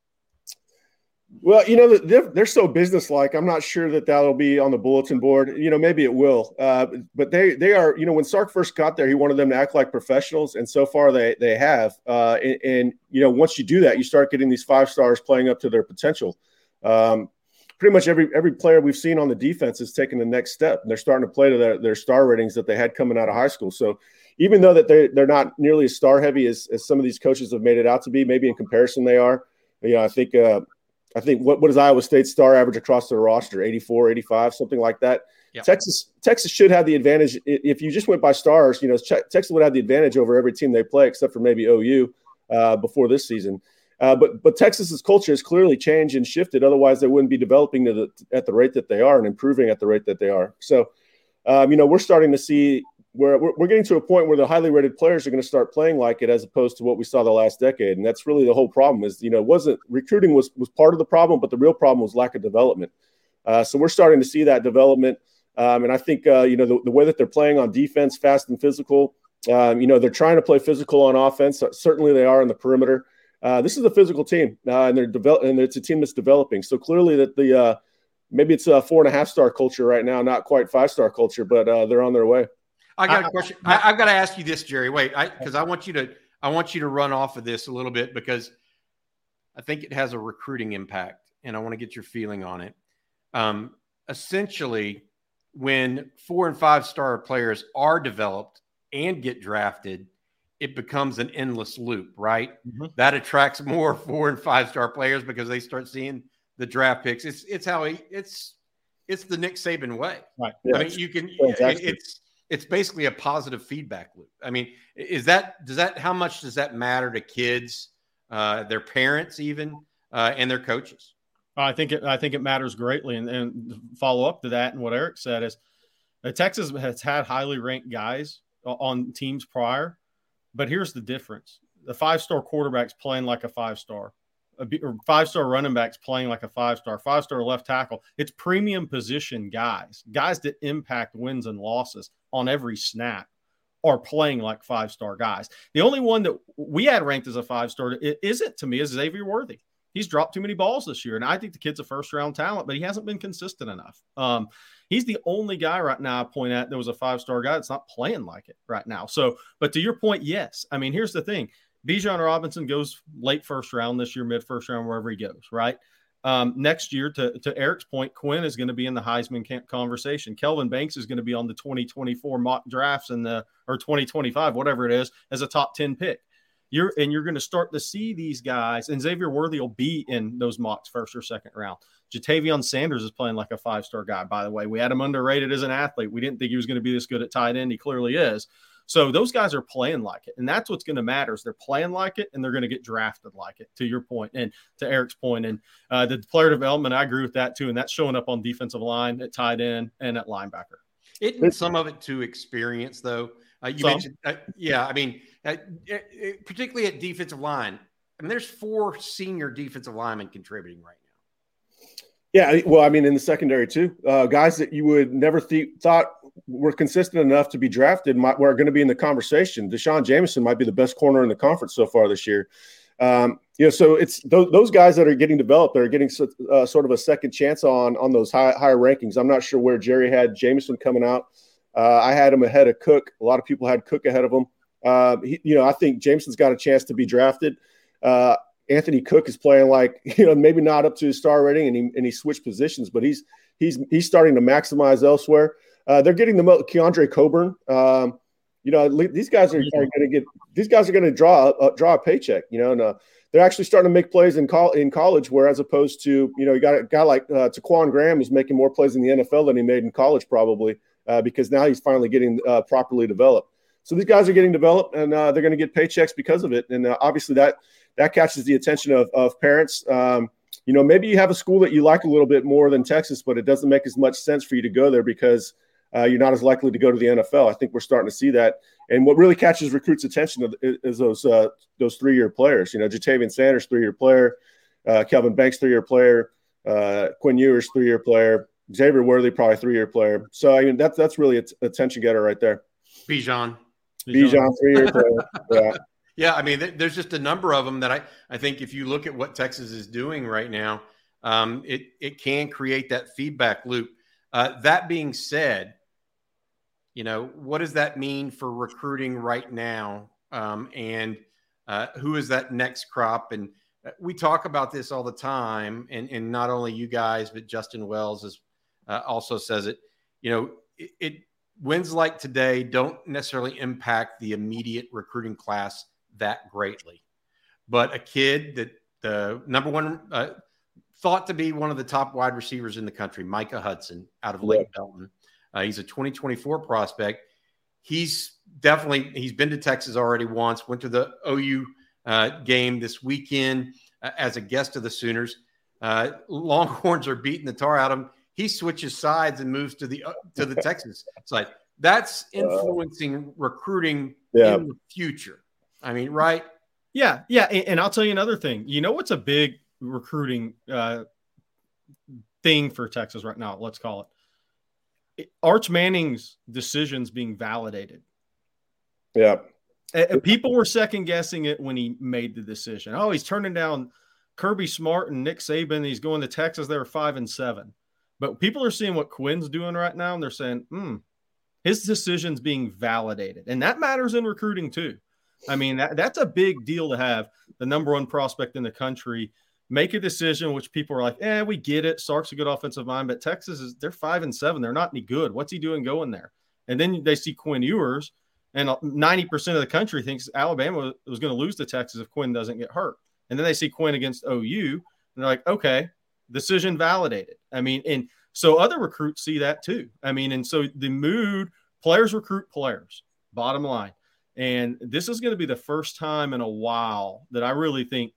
Well, you know, they're, so businesslike. I'm not sure that that'll be on the bulletin board. You know, maybe it will. Uh, but they they are. You know, when Sark first got there, he wanted them to act like professionals, and so far they they have. Uh, and, and, you know, once you do that, you start getting these five stars playing up to their potential. Um, pretty much every every player we've seen on the defense is taking the next step, and they're starting to play to their, their star ratings that they had coming out of high school. So even though that they they're not nearly as star heavy as, as some of these coaches have made it out to be, maybe in comparison they are. You know, I think. Uh, I think what, what is Iowa State's star average across their roster? 84, 85, something like that. Yep. Texas Texas should have the advantage if you just went by stars. You know, Texas would have the advantage over every team they play, except for maybe OU uh, before this season. Uh, but but Texas's culture has clearly changed and shifted. Otherwise, they wouldn't be developing the, at the rate that they are and improving at the rate that they are. So, um, you know, we're starting to see where we're, we're getting to a point where the highly rated players are going to start playing like it as opposed to what we saw the last decade. And that's really the whole problem is you know wasn't recruiting was was part of the problem but the real problem was lack of development. Uh, so we're starting to see that development. Um, and i think uh, you know the, the, way that they're playing on defense fast and physical um, you know they're trying to play physical on offense. Certainly they are in the perimeter. Uh, this is a physical team uh, and they're developing and it's a team that's developing. So clearly that the uh, maybe it's a four and a half star culture right now not quite five star culture but uh, they're on their way I got a question. I, have got to ask you this, Jerry. Wait, because I, I, want you to I want you to run off of this a little bit because I think it has a recruiting impact, and I want to get your feeling on it. Um, essentially, when four and five star players are developed and get drafted, it becomes an endless loop, right? Mm-hmm. That attracts more four and five star players because they start seeing the draft picks. It's it's how he, it's it's the Nick Saban way. Right. Yeah, I mean, you can it's it's basically a positive feedback loop. I mean, is that does that how much does that matter to kids, uh, their parents, even, uh, and their coaches? I think it I think it matters greatly. And, and follow up to that, and what Eric said is, uh, Texas has had highly ranked guys on teams prior, but here's the difference: the five star quarterbacks playing like a five star five star running backs playing like a five star, five star left tackle. It's premium position guys, guys that impact wins and losses on every snap. are playing like five star guys. The only one that we had ranked as a five star isn't to me is Xavier Worthy. He's dropped too many balls this year, and I think the kid's a first round talent, but he hasn't been consistent enough. Um, he's the only guy right now I point at that was a five star guy that's not playing like it right now. So, but to your point, yes. I mean, here's the thing: Bijan Robinson goes late first round this year, mid first round, wherever he goes, right? Um, next year, to, to Eric's point, Quinn is going to be in the Heisman camp conversation. Kelvin Banks is going to be on the 2024 mock drafts and the or 2025, whatever it is, as a top 10 pick. You're and you're going to start to see these guys, and Xavier Worthy will be in those mocks first or second round. Ja'Tavion Sanders is playing like a five star guy, by the way. We had him underrated as an athlete. We didn't think he was going to be this good at tight end. He clearly is. So those guys are playing like it, and that's what's going to matter. Is they're playing like it, and they're going to get drafted like it. To your point, and to Eric's point, and uh, the player development, I agree with that too, and that's showing up on defensive line, at tight end, and at linebacker. It some of it to experience though. Uh, you some. mentioned, uh, yeah. I mean, uh, particularly at defensive line. I mean, there's four senior defensive linemen contributing right now. Yeah, well, I mean, in the secondary too, uh, guys that you would never th- thought were consistent enough to be drafted might, were going to be in the conversation. D'Shawn Jamison might be the best corner in the conference so far this year. Um, you know, so it's those, those, guys that are getting developed, they're getting uh, sort of a second chance on on those high, higher rankings. I'm not sure where Jerry had Jamison coming out. Uh, I had him ahead of Cook. A lot of people had Cook ahead of him. Uh, he, you know, I think Jamison's got a chance to be drafted. Anthony Cook is playing like you know maybe not up to his star rating, and he and he switched positions, but he's he's he's starting to maximize elsewhere. Uh, they're getting the Keondre Coburn. Um, you know, these guys are, are going to get these guys are going to draw uh, draw a paycheck. You know, and uh, they're actually starting to make plays in, col- in college, where as opposed to you know, you got a guy like uh, Ta'Quon Graham who's making more plays in the NFL than he made in college, probably uh, because now he's finally getting uh, properly developed. So these guys are getting developed, and uh, they're going to get paychecks because of it. And obviously that that catches the attention of, of parents. Um, you know, maybe you have a school that you like a little bit more than Texas, but it doesn't make as much sense for you to go there because uh, you're not as likely to go to the NFL. I think we're starting to see that. And what really catches recruits' attention is those uh, those three year players. You know, Ja'Tavion Sanders, three year player, uh, Kelvin Banks, three year player, uh, Quinn Ewers, three year player, Xavier Worthy, probably three year player. So I mean, that's that's really a t- attention getter right there. Bijan, Bijan, three year player. Yeah. Yeah, I mean, there's just a number of them that I, I think if you look at what Texas is doing right now, um, it it can create that feedback loop. Uh, that being said, you know, what does that mean for recruiting right now? Um, and uh, who is that next crop? And uh, we talk about this all the time, and, and not only you guys, but Justin Wells is, uh, also says it. You know, it, it wins like today don't necessarily impact the immediate recruiting class that greatly, but a kid that the number one uh, thought to be one of the top wide receivers in the country, Micah Hudson, out of Lake Belton uh, he's a 2024 prospect. He's definitely he's been to Texas already once. Went to the OU uh, game this weekend uh, as a guest of the Sooners. Uh, Longhorns are beating the tar out of him. He switches sides and moves to the uh, to the Texas side. That's influencing recruiting yeah. in the future. I mean, right? Yeah, yeah. And, and, I'll tell you another thing. You know what's a big recruiting uh, thing for Texas right now? Let's call it Arch Manning's decisions being validated. Yeah. People were second guessing it when he made the decision. Oh, he's turning down Kirby Smart and Nick Saban. He's going to Texas. They were five and seven. But people are seeing what Quinn's doing right now, and they're saying, hmm, his decision's being validated. And that matters in recruiting too. I mean, that, that's a big deal to have the number one prospect in the country make a decision, which people are like, eh, we get it. Sark's a good offensive mind, but Texas is they're five and seven. They're not any good. What's he doing going there? And then they see Quinn Ewers, and 90% of the country thinks Alabama was going to lose to Texas if Quinn doesn't get hurt. And then they see Quinn against OU, and they're like, okay, decision validated. I mean, and so other recruits see that too. I mean, and so the mood, players recruit players, bottom line. And this is going to be the first time in a while that I really think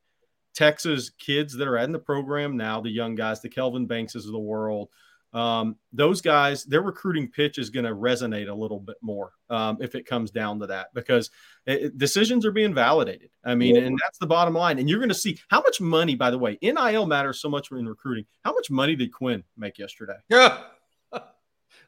Texas kids that are in the program now, the young guys, the Kelvin Bankses of the world, um, those guys, their recruiting pitch is going to resonate a little bit more um, if it comes down to that because it, decisions are being validated. I mean, and that's the bottom line. And you're going to see how much money, by the way, NIL matters so much in recruiting. How much money did Quinn make yesterday? Yeah.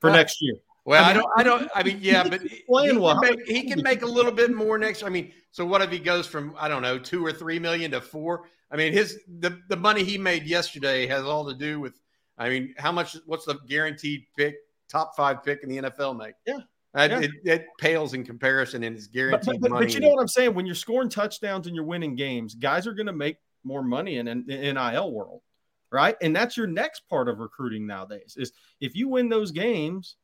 For next year. Well, I, I don't. I don't. I mean, yeah, but he, well. can make, he can make a little bit more next. I mean, so what if he goes from I don't know two or three million to four? I mean, his the the money he made yesterday has all to do with. I mean, how much? What's the guaranteed pick? Top five pick in the NFL make? Yeah. Uh, Yeah. It, it pales in comparison in his But, guaranteed but, but, money. but you know what I'm saying? When you're scoring touchdowns and you're winning games, guys are going to make more money in an in NIL world, right? And that's your next part of recruiting nowadays. Is if you win those games,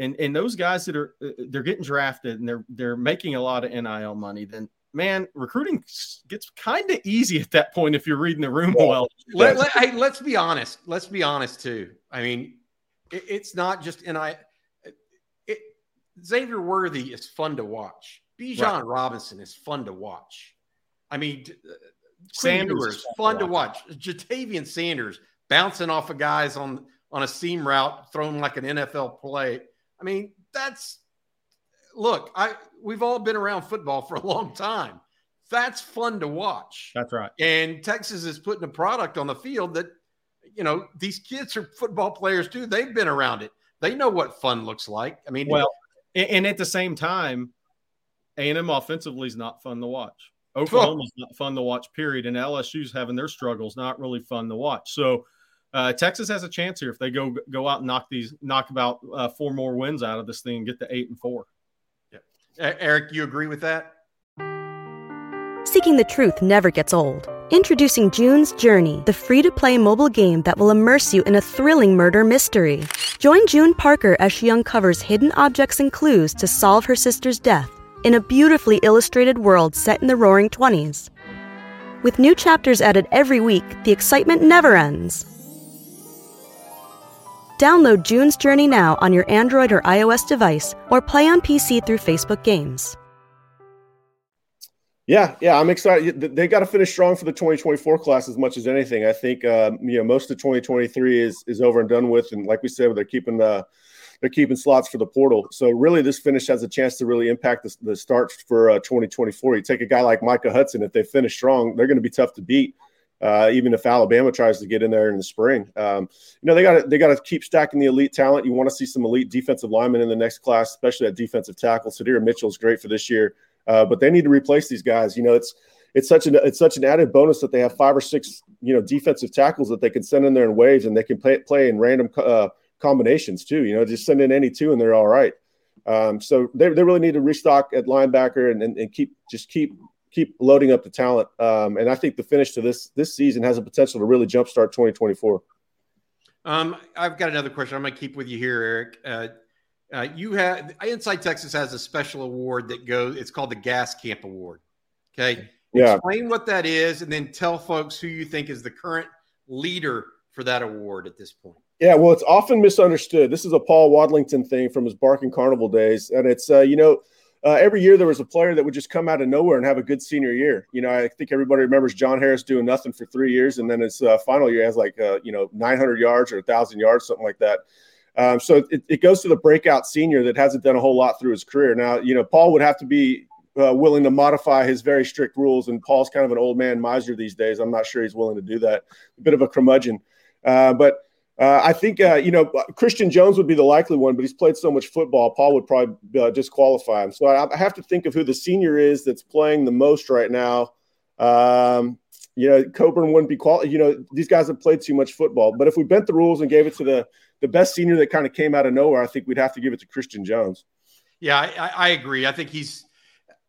and and those guys that are uh, they're getting drafted and they're they're making a lot of NIL money, then man, recruiting gets kind of easy at that point if you're reading the room well. Let, let, hey, let's be honest. Let's be honest too. I mean, it, it's not just and I. It, Xavier Worthy is fun to watch. Bijan Right. Robinson is fun to watch. I mean, uh, Sanders Sanders is is fun to watch. Ja'Tavion Sanders bouncing off of guys on on a seam route, thrown like an NFL play. I mean, that's look. I we've all been around football for a long time. That's fun to watch. That's right. And Texas is putting a product on the field that, you know, these kids are football players too. They've been around it. They know what fun looks like. I mean, Well, and, and at the same time, A&M offensively is not fun to watch. Oklahoma's not fun to watch, period. And LSU's having their struggles, not really fun to watch. So uh, Texas has a chance here if they go go out and knock these knock about uh, four more wins out of this thing and get to eight and four. Yeah. Eric, you agree with that? Seeking the truth never gets old. Introducing June's Journey, the free to play mobile game that will immerse you in a thrilling murder mystery. Join June Parker as she uncovers hidden objects and clues to solve her sister's death in a beautifully illustrated world set in the roaring 20s. With new chapters added every week, the excitement never ends. Download June's Journey now on your Android or iOS device or play on PC through Facebook Games. Yeah, yeah, I'm excited. They got to finish strong for the 2024 class as much as anything. I think uh, you know most of 2023 is is over and done with, and like we said, they're keeping uh, they're keeping slots for the portal. So really, this finish has a chance to really impact the, the start for uh, 2024. You take a guy like Micah Hudson, if they finish strong, they're going to be tough to beat. Uh, even if Alabama tries to get in there in the spring, um, you know they got to they got to keep stacking the elite talent. You want to see some elite defensive linemen in the next class, especially at defensive tackle. Sydir Mitchell is great for this year. Uh, but they need to replace these guys. You know, it's it's such an it's such an added bonus that they have five or six you know defensive tackles that they can send in there in waves and they can play play in random uh, combinations too. You know, just send in any two and they're all right. Um, so they, they really need to restock at linebacker and, and, and keep just keep keep loading up the talent. Um, and I think the finish to this this season has a potential to really jumpstart 2024. Um, I've got another question. I'm going to keep with you here, Eric. Uh, uh, you have Inside Texas has a special award that goes. It's called the Gas Camp Award. Okay, Yeah. explain what that is, and then tell folks who you think is the current leader for that award at this point. Yeah, well, it's often misunderstood. This is a Paul Wadlington thing from his Barking Carnival days, and it's uh, you know uh, every year there was a player that would just come out of nowhere and have a good senior year. You know, I think everybody remembers John Harris doing nothing for three years, and then his uh, final year has like uh, you know 900 yards or 1,000 yards, something like that. Um, so it, it goes to the breakout senior that hasn't done a whole lot through his career. Now, you know, Paul would have to be uh, willing to modify his very strict rules, and Paul's kind of an old man miser these days. I'm not sure he's willing to do that. A bit of a curmudgeon, uh, but. Uh, I think uh, you know Christian Jones would be the likely one, but he's played so much football. Paul would probably uh, disqualify him. So I, I, have to think of who the senior is that's playing the most right now. Um, you know, Coburn wouldn't be qual. You know, these guys have played too much football. But if we bent the rules and gave it to the the best senior that kind of came out of nowhere, I think we'd have to give it to Christian Jones. Yeah, I, I agree. I think he's.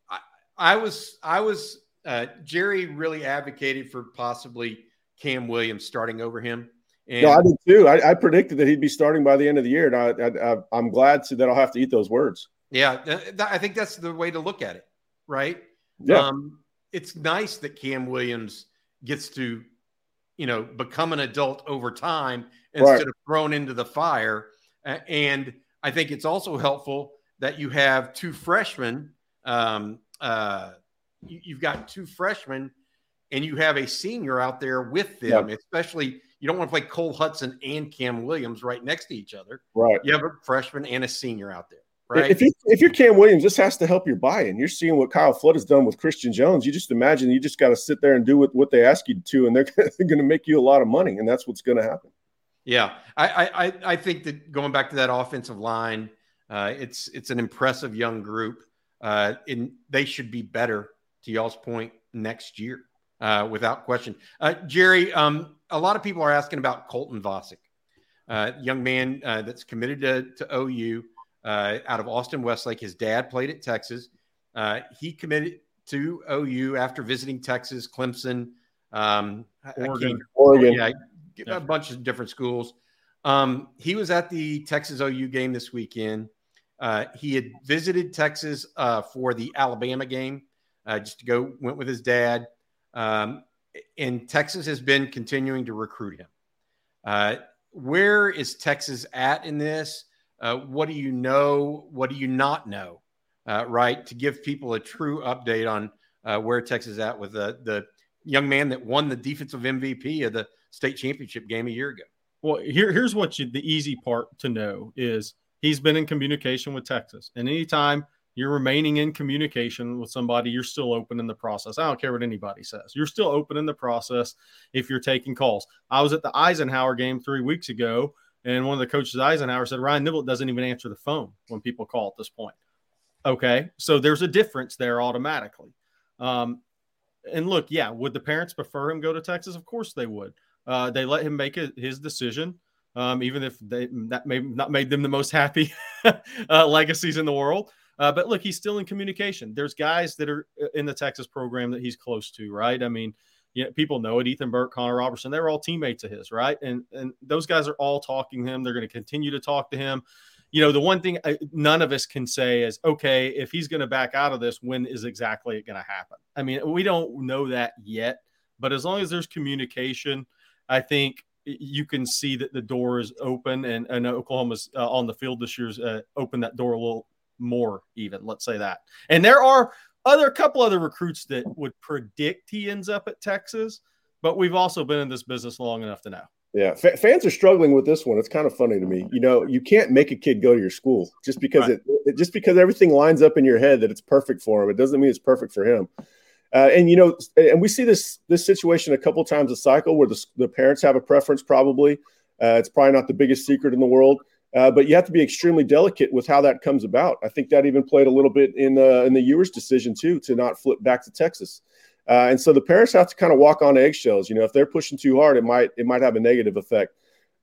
I, I was. I was. Uh, Jerry really advocated for possibly Cam Williams starting over him. And, no, I did too. I, I, predicted that he'd be starting by the end of the year, and I, am glad to, that I'll have to eat those words. Yeah, th- th- I think that's the way to look at it, right? Yeah. Um, it's nice that Cam Williams gets to, you know, become an adult over time instead right. of thrown into the fire. Uh, and I think it's also helpful that you have two freshmen. Um, uh, you, you've got two freshmen, and you have a senior out there with them, yeah. especially you don't want to play Cole Hutson and Cam Williams right next to each other. Right. You have a freshman and a senior out there. Right. If you if you're Cam Williams, this has to help your buy-in. You're seeing what Kyle Flood has done with Christian Jones. You just imagine you just got to sit there and do what, what they ask you to, and they're, they're going to make you a lot of money, and that's what's going to happen. Yeah, I, I I think that going back to that offensive line, Uh, it's it's an impressive young group, uh, and they should be better. To y'all's point, next year, uh, without question. Uh, Jerry, um, a lot of people are asking about Colton Vasek, uh, young man uh, that's committed to, to OU out of Austin Westlake. His dad played at Texas. he committed to OU after visiting Texas, Clemson, um, Oregon, Oregon, yeah, a bunch of different schools. Um, he was at the Texas OU game this weekend. Uh, he had visited Texas uh, for the Alabama game, uh, just to go. Went with his dad, um, and Texas has been continuing to recruit him. Uh, where is Texas at in this? Uh, what do you know? What do you not know? Uh, right to give people a true update on where Texas is at with the the young man that won the defensive MVP of the state championship game a year ago. Well, here, here's what you, the easy part to know is he's been in communication with Texas. And anytime you're remaining in communication with somebody, you're still open in the process. I don't care what anybody says. You're still open in the process if you're taking calls. I was at the Eisenhower game three weeks ago, and one of the coaches Eisenhower said Ryan Niblett doesn't even answer the phone when people call at this point. Okay, so there's a difference there automatically. Um, and look, yeah, would the parents prefer him go to Texas? Of course they would. Uh, they let him make a, his decision, um, even if they that may not made them the most happy uh, legacies in the world. Uh, but look, he's still in communication. There's guys that are uh, in the Texas program that he's close to, right? I mean, you know, people know it. Ethan Burke, Connor Robertson, they were all teammates of his, right? And and those guys are all talking to him. They're going to continue to talk to him. You know, the one thing I, uh, none of us can say is, okay, if he's going to back out of this, when is exactly it going to happen? I mean, we don't know that yet. But as long as there's communication, I think you can see that the door is open, and, and Oklahoma's uh, on the field this year's uh, opened that door a little more, even. Let's say that. And there are other couple other recruits that would predict he ends up at Texas, but we've also been in this business long enough to know. Yeah, F- fans are struggling with this one. It's kind of funny to me. You know, you can't make a kid go to your school just because right. it, it, just because everything lines up in your head that it's perfect for him. It doesn't mean it's perfect for him. Uh, and you know, and we see this this situation a couple times a cycle where the, the parents have a preference. Probably, uh, it's probably not the biggest secret in the world, uh, but you have to be extremely delicate with how that comes about. I think that even played a little bit in the in the Ewers decision too to not flip back to Texas. Uh, and so the parents have to kind of walk on eggshells. You know, if they're pushing too hard, it might it might have a negative effect.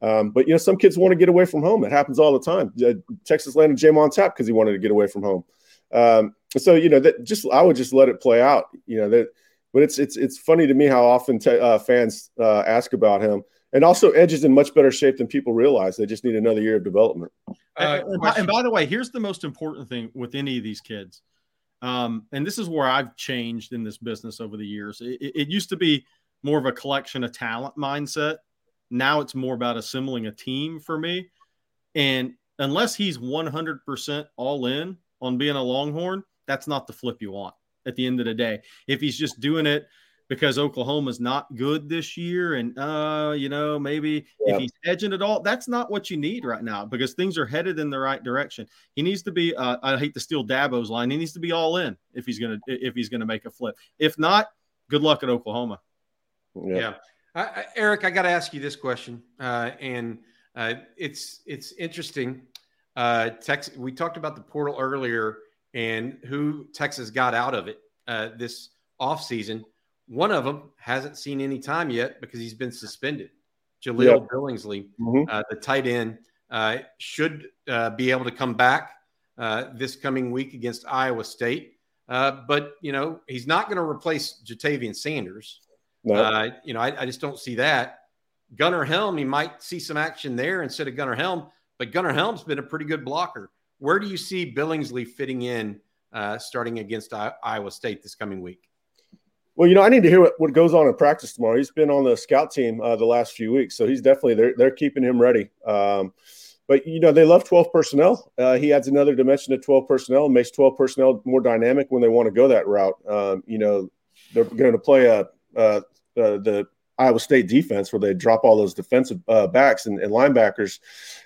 Um, but you know, some kids want to get away from home. It happens all the time. Uh, Texas landed Jam on tap because he wanted to get away from home. Um, so you know that just I would just let it play out. You know that, but it's it's it's funny to me how often te- uh, fans uh, ask about him. And also, Edge is in much better shape than people realize. They just need another year of development. Uh, and, by, and, by, the way, here's the most important thing with any of these kids. Um, and this is where I've changed in this business over the years. It, it, used to be more of a collection of talent mindset. Now it's more about assembling a team for me. And unless he's 100% all in on being a Longhorn, that's not the flip you want at the end of the day. If he's just doing it because Oklahoma's not good this year and uh, you know, maybe yeah. if he's edging it all, that's not what you need right now because things are headed in the right direction. He needs to be uh, I hate to steal Dabo's line, he needs to be all in if he's gonna if he's gonna make a flip. If not, good luck at Oklahoma. Yeah. yeah. I, Eric, I got to ask you this question, uh, and uh, it's it's interesting. Uh, Texas, we talked about the portal earlier and who Texas got out of it uh, this offseason. One of them hasn't seen any time yet because he's been suspended. Jaleel yep. Billingsley, mm-hmm. uh, the tight end, uh, should uh, be able to come back uh, this coming week against Iowa State. Uh, but, you know, he's not going to replace Ja'Tavion Sanders. No. Uh, you know, I, I just don't see that. Gunnar Helm, he might see some action there instead of Gunnar Helm, but Gunnar Helm's been a pretty good blocker. Where do you see Billingsley fitting in uh, starting against I- Iowa State this coming week? Well, you know, I need to hear what, what goes on in practice tomorrow. He's been on the scout team uh, the last few weeks, so he's definitely they're they're keeping him ready. Um, but you know, they love 12 personnel. Uh, he adds another dimension to 12 personnel, makes 12 personnel more dynamic when they want to go that route. Um, you know, they're going to play a, a, a the Iowa State defense where they drop all those defensive uh, backs and, and linebackers,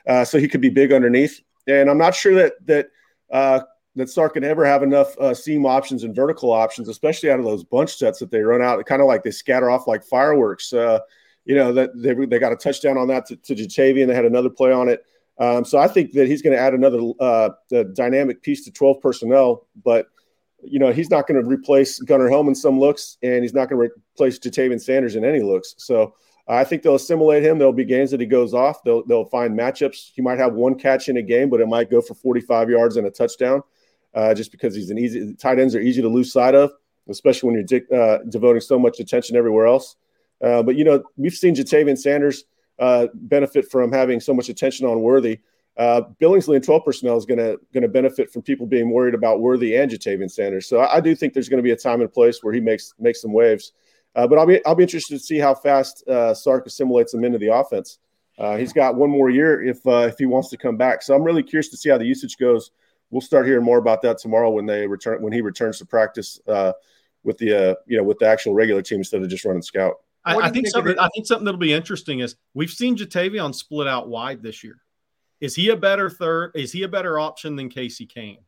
uh, so he could be big underneath and I'm not sure that that uh, that Sark can ever have enough uh, seam options and vertical options, especially out of those bunch sets that they run out. Kind of like they scatter off like fireworks. Uh, you know that they, they got a touchdown on that to, to Ja'Tavion. They had another play on it. Um, so I think that he's going to add another uh, dynamic piece to 12 personnel, but you know he's not going to replace Gunnar Helm in some looks, and he's not going to replace Ja'Tavion Sanders in any looks. So I think they'll assimilate him. There'll be games that he goes off. They'll they'll find matchups. He might have one catch in a game, but it might go for 45 yards and a touchdown, uh, just because he's an easy tight ends are easy to lose sight of, especially when you're uh, devoting so much attention everywhere else. Uh, but you know we've seen Ja'Tavion Sanders uh, benefit from having so much attention on Worthy. Uh, Billingsley and 12 personnel is going to going to benefit from people being worried about Worthy and Ja'Tavion Sanders. So I, I do think there's going to be a time and place where he makes makes some waves. But I'll be I'll be interested to see how fast Sark assimilates him into the offense. He's got one more year if if he wants to come back. So I'm really curious to see how the usage goes. We'll start hearing more about that tomorrow when they return when he returns to practice uh, with the uh, you know with the actual regular team instead of just running scout. I, I think something I think something that'll be interesting is we've seen Ja'Tavion split out wide this year. Is he a better third? Is he a better option than Casey Cain?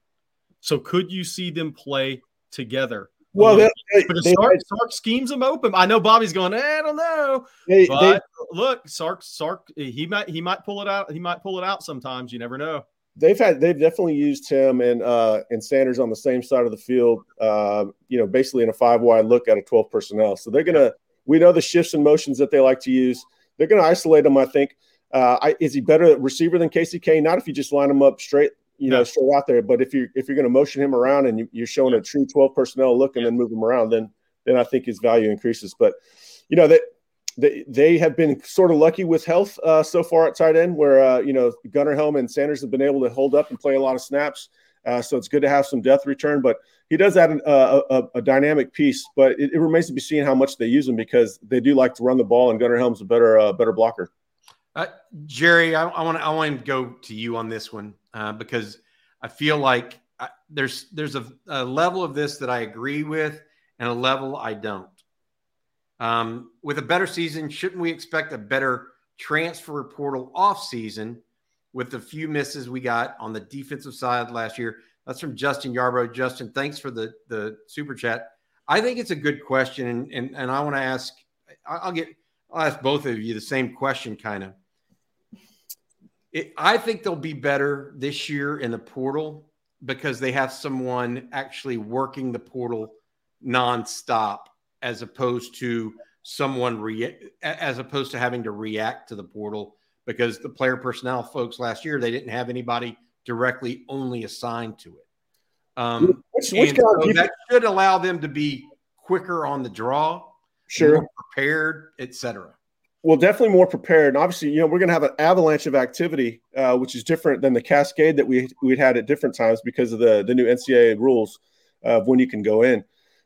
So could you see them play together? Well, they, but they, Sark, Sark schemes them open. I know Bobby's going. Eh, I don't know. They, but they, look, Sark, Sark, he might, he might pull it out. He might pull it out sometimes. You never know. They've had, they've definitely used him and uh, and Sanders on the same side of the field. Uh, you know, basically in a five wide look at a twelve personnel. So they're gonna. We know the shifts and motions that they like to use. They're gonna isolate him. I think uh, I, is he better receiver than Casey? Not if you just line him up straight, you know, straight out there. But if you if you're going to motion him around and you, are showing a true 12 personnel look and then move him around, then then I think his value increases. But you know that they, they have been sort of lucky with health uh, so far at tight end, where uh, you know Gunnar Helm and Sanders have been able to hold up and play a lot of snaps. Uh, so it's good to have some depth return, but he does add an, uh, a, a, dynamic piece. But it, it, remains to be seen how much they use him because they do like to run the ball, and Gunnar Helm's a better uh, better blocker. Uh, Jerry, I, want I want to go to you on this one because I feel like I, there's there's a, a, level of this that I agree with and a level I don't. Um, with a better season, shouldn't we expect a better transfer portal off season with the few misses we got on the defensive side last year? That's from Justin Yarbrough. Justin, thanks for the the super chat. I think it's a good question, and and, and I want to ask. I'll get. I'll ask both of you the same question, kind of it, I think they'll be better this year in the portal because they have someone actually working the portal nonstop as opposed to someone re- as opposed to having to react to the portal because the player personnel folks last year they didn't have anybody directly only assigned to it. Um, which, which so that should allow them to be quicker on the draw, sure, prepared, etc well, definitely more prepared. And obviously, you know, we're going to have an avalanche of activity, uh, which is different than the cascade that we we'd had at different times because of the the new NCAA rules of when you can go in.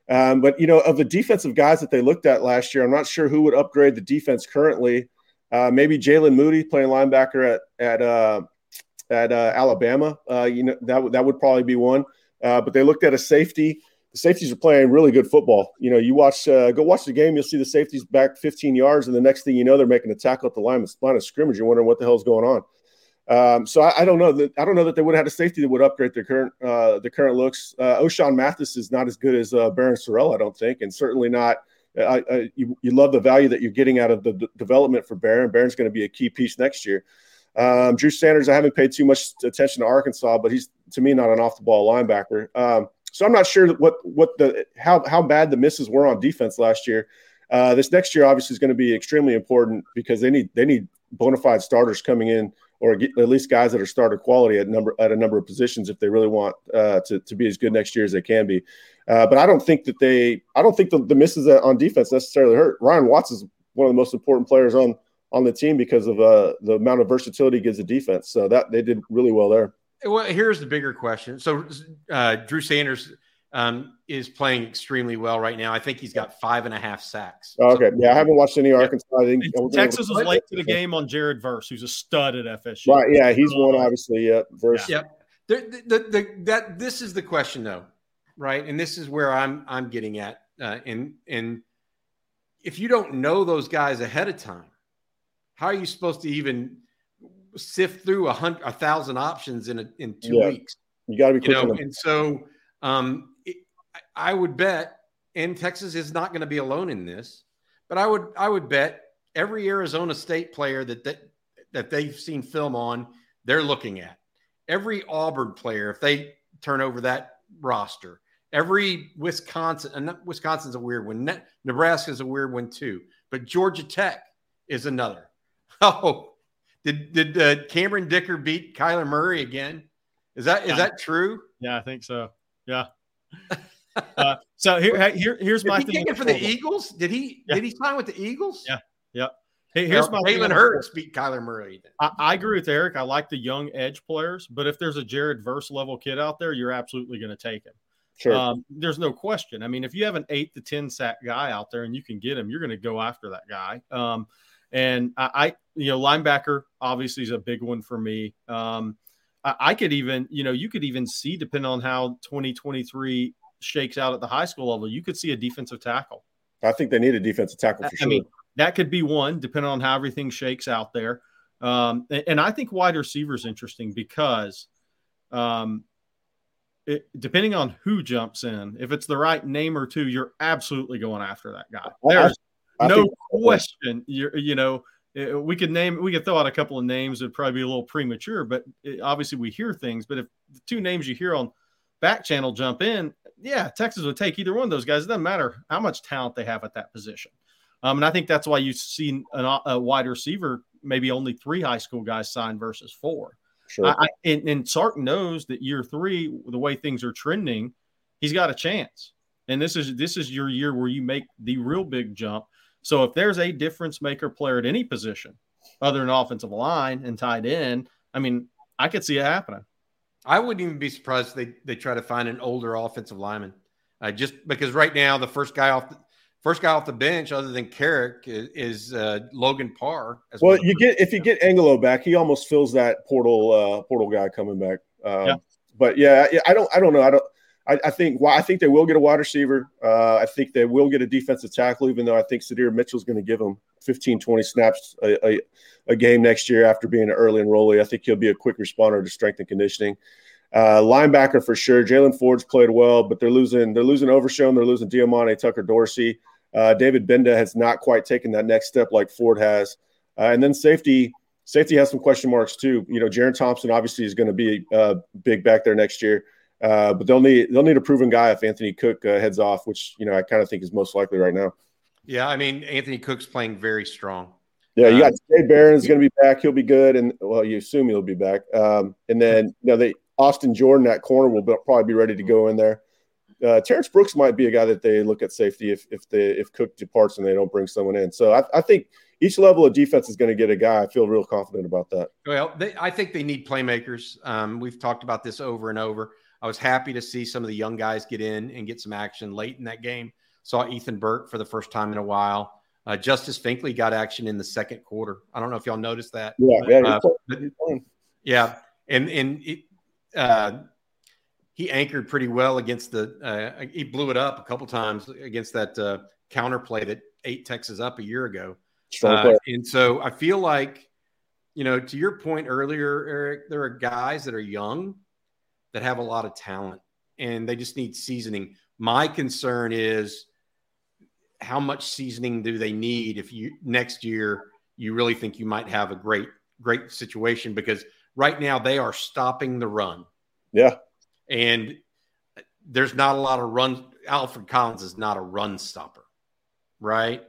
Um, but you know, of the defensive guys that they looked at last year, I'm not sure who would upgrade the defense currently. Uh, maybe Jalen Moody playing linebacker at at uh, at uh, Alabama. Uh, you know, that that would probably be one. Uh, but they looked at a safety the safeties are playing really good football. You know, you watch, uh, go watch the game, you'll see the safeties back 15 yards, and the next thing you know, they're making a tackle at the line, line of scrimmage. You're wondering what the hell's going on. Um, so I, I, don't know that I don't know that they would have had a safety that would upgrade their current uh, the current looks. Uh, Ochaun Mathis is not as good as uh, Barryn Sorrell, I don't think, and certainly not. I, I, you, you love the value that you're getting out of the d- development for Barryn. Barryn's going to be a key piece next year. Um, Drew Sanders, I haven't paid too much attention to Arkansas, but he's to me not an off the ball linebacker. Um, so I'm not sure what what the how how bad the misses were on defense last year. Uh, this next year obviously is going to be extremely important because they need they need bona fide starters coming in or at least guys that are starter quality at number at a number of positions if they really want uh, to to be as good next year as they can be. Uh, but I don't think that they I don't think the, the misses on defense necessarily hurt. Ryan Watts is one of the most important players on on the team because of uh, the amount of versatility he gives the defense. So that they did really well there. Well, here's the bigger question. So, uh, Drew Sanders um, is playing extremely well right now. I think he's got five and a half sacks. Oh, okay, so, yeah, I haven't watched any Arkansas. I think Texas was late to the game on Jared Verse, who's a stud at FSU. Right, yeah, he's one obviously. Yeah, Verse. Yep. The, the, the, that this is the question though, right? And this is where I'm I'm getting at. Uh, and and if you don't know those guys ahead of time, how are you supposed to even sift through a hundred, a thousand options in a, in two yeah. weeks. You got to be, you know, and so um, it, I would bet, and Texas is not going to be alone in this, but I would, I would bet every Arizona State player that that that they've seen film on they're looking at. Every Auburn player, if they turn over that roster, every Wisconsin, and Wisconsin's a weird one. Nebraska's a weird one too. But Georgia Tech is another. Oh, did did uh, Cameron Dicker beat Kyler Murray again? Is that is that true? Yeah, I think so. Yeah. uh, so here, here here's my thing. for the Eagles? Did he yeah. did he sign with the Eagles? Yeah. Yeah. Hey, here's my Jalen Hurts beat Kyler Murray. I, I, agree with Eric. I like the young edge players, but if there's a Jared Verse level kid out there, you're absolutely going to take him. Sure. Um, there's no question. I mean, if you have an eight to ten sack guy out there and you can get him, you're going to go after that guy. Um, and I, I, you know, linebacker obviously is a big one for me. Um, I, I, could even, you know, you could even see, depending on how 2023 shakes out at the high school level, you could see a defensive tackle. I think they need a defensive tackle for I sure. mean, that could be one, depending on how everything shakes out there. Um, and, and, I think wide receiver is interesting because, um, it, depending on who jumps in, if it's the right name or two, you're absolutely going after that guy. There's I no question. You you know we could name we could throw out a couple of names. It'd probably be a little premature, but it, obviously we hear things. But if the two names you hear on back channel jump in, yeah, Texas would take either one of those guys. It doesn't matter how much talent they have at that position. Um, and I think that's why you've seen an, a wide receiver, maybe only three high school guys signed versus four. Sure. I, and, and Sark knows that year three, the way things are trending, he's got a chance. And this is this is your year where you make the real big jump. So if there's a difference maker player at any position other than offensive line and tight end, I mean, I could see it happening. I wouldn't even be surprised they they try to find an older offensive lineman, uh, just because right now the first guy off the, first guy off the bench other than Carrick is, is uh, Logan Parr. well, you get if you get Angelo back, he almost fills that portal uh, portal guy coming back. Um, yeah. But yeah, I don't I don't know I don't I, I think well, I think they will get a wide receiver. Uh, I think they will get a defensive tackle, even though I think Sydir Mitchell's going to give them 15, 20 snaps a, a, a, game next year after being an early enrollee. I think he'll be a quick responder to strength and conditioning. Uh, linebacker for sure. Jaylan Ford's played well, but they're losing. They're losing Overshown. They're losing Diamante Tucker Dorsey. Uh, David Gbenda has not quite taken that next step like Ford has. Uh, and then safety. Safety has some question marks too. You know, Jerrin Thompson obviously is going to be uh, big back there next year. Uh, but they'll need they'll need a proven guy if Anthony Cook uh, heads off, which you know I kind of think is most likely right now. Yeah, I mean Anthony Cook's playing very strong. Yeah, you got uh, Jay Barron's going to be back. He'll be good, and well, you assume he'll be back. Um, and then you know they Austin Jordan that corner will be, probably be ready to go in there. Uh, Terrence Brooks might be a guy that they look at safety if if they if Cook departs and they don't bring someone in. So I, I think each level of defense is going to get a guy. I feel real confident about that. Well, they, I think they need playmakers. Um, we've talked about this over and over. I was happy to see some of the young guys get in and get some action late in that game. Saw Ethan Burke for the first time in a while. Uh, Justice Finkley got action in the second quarter. I don't know if y'all noticed that. Yeah, yeah, uh, but, yeah, and and it, uh, he anchored pretty well against the. Uh, he blew it up a couple times against that uh, counter play that ate Texas up a year ago. Uh, and so I feel like, you know, to your point earlier, Eric, there are guys that are young that have a lot of talent and they just need seasoning. My concern is how much seasoning do they need if you next year you really think you might have a great great situation because right now they are stopping the run. Yeah. And there's not a lot of run Alfred Collins is not a run stopper. Right?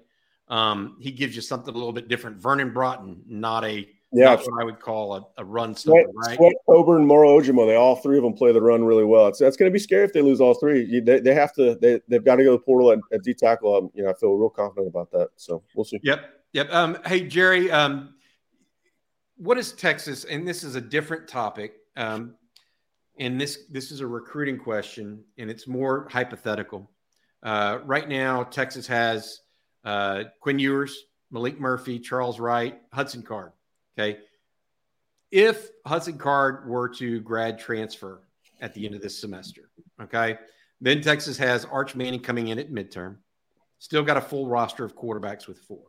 Um, he gives you something a little bit different. Vernon Broughton, not a yeah, that's what I would call a, a run stopper, right? Sweat, Coburn, Moro Ojomo, they all three of them play the run really well. It's that's going to be scary if they lose all three. You, they, they have to they they've got to go to the portal at, at D tackle. Um, you know, I feel real confident about that. So we'll see. Yep, yep. Um, hey Jerry, um, what is Texas? And this is a different topic. Um, and this this is a recruiting question, and it's more hypothetical. Uh, right now, Texas has uh, Quinn Ewers, Maalik Murphy, Charles Wright, Hudson Card. Okay. If Hudson Card were to grad transfer at the end of this semester, okay, then Texas has Arch Manning coming in at midterm, still got a full roster of quarterbacks with four.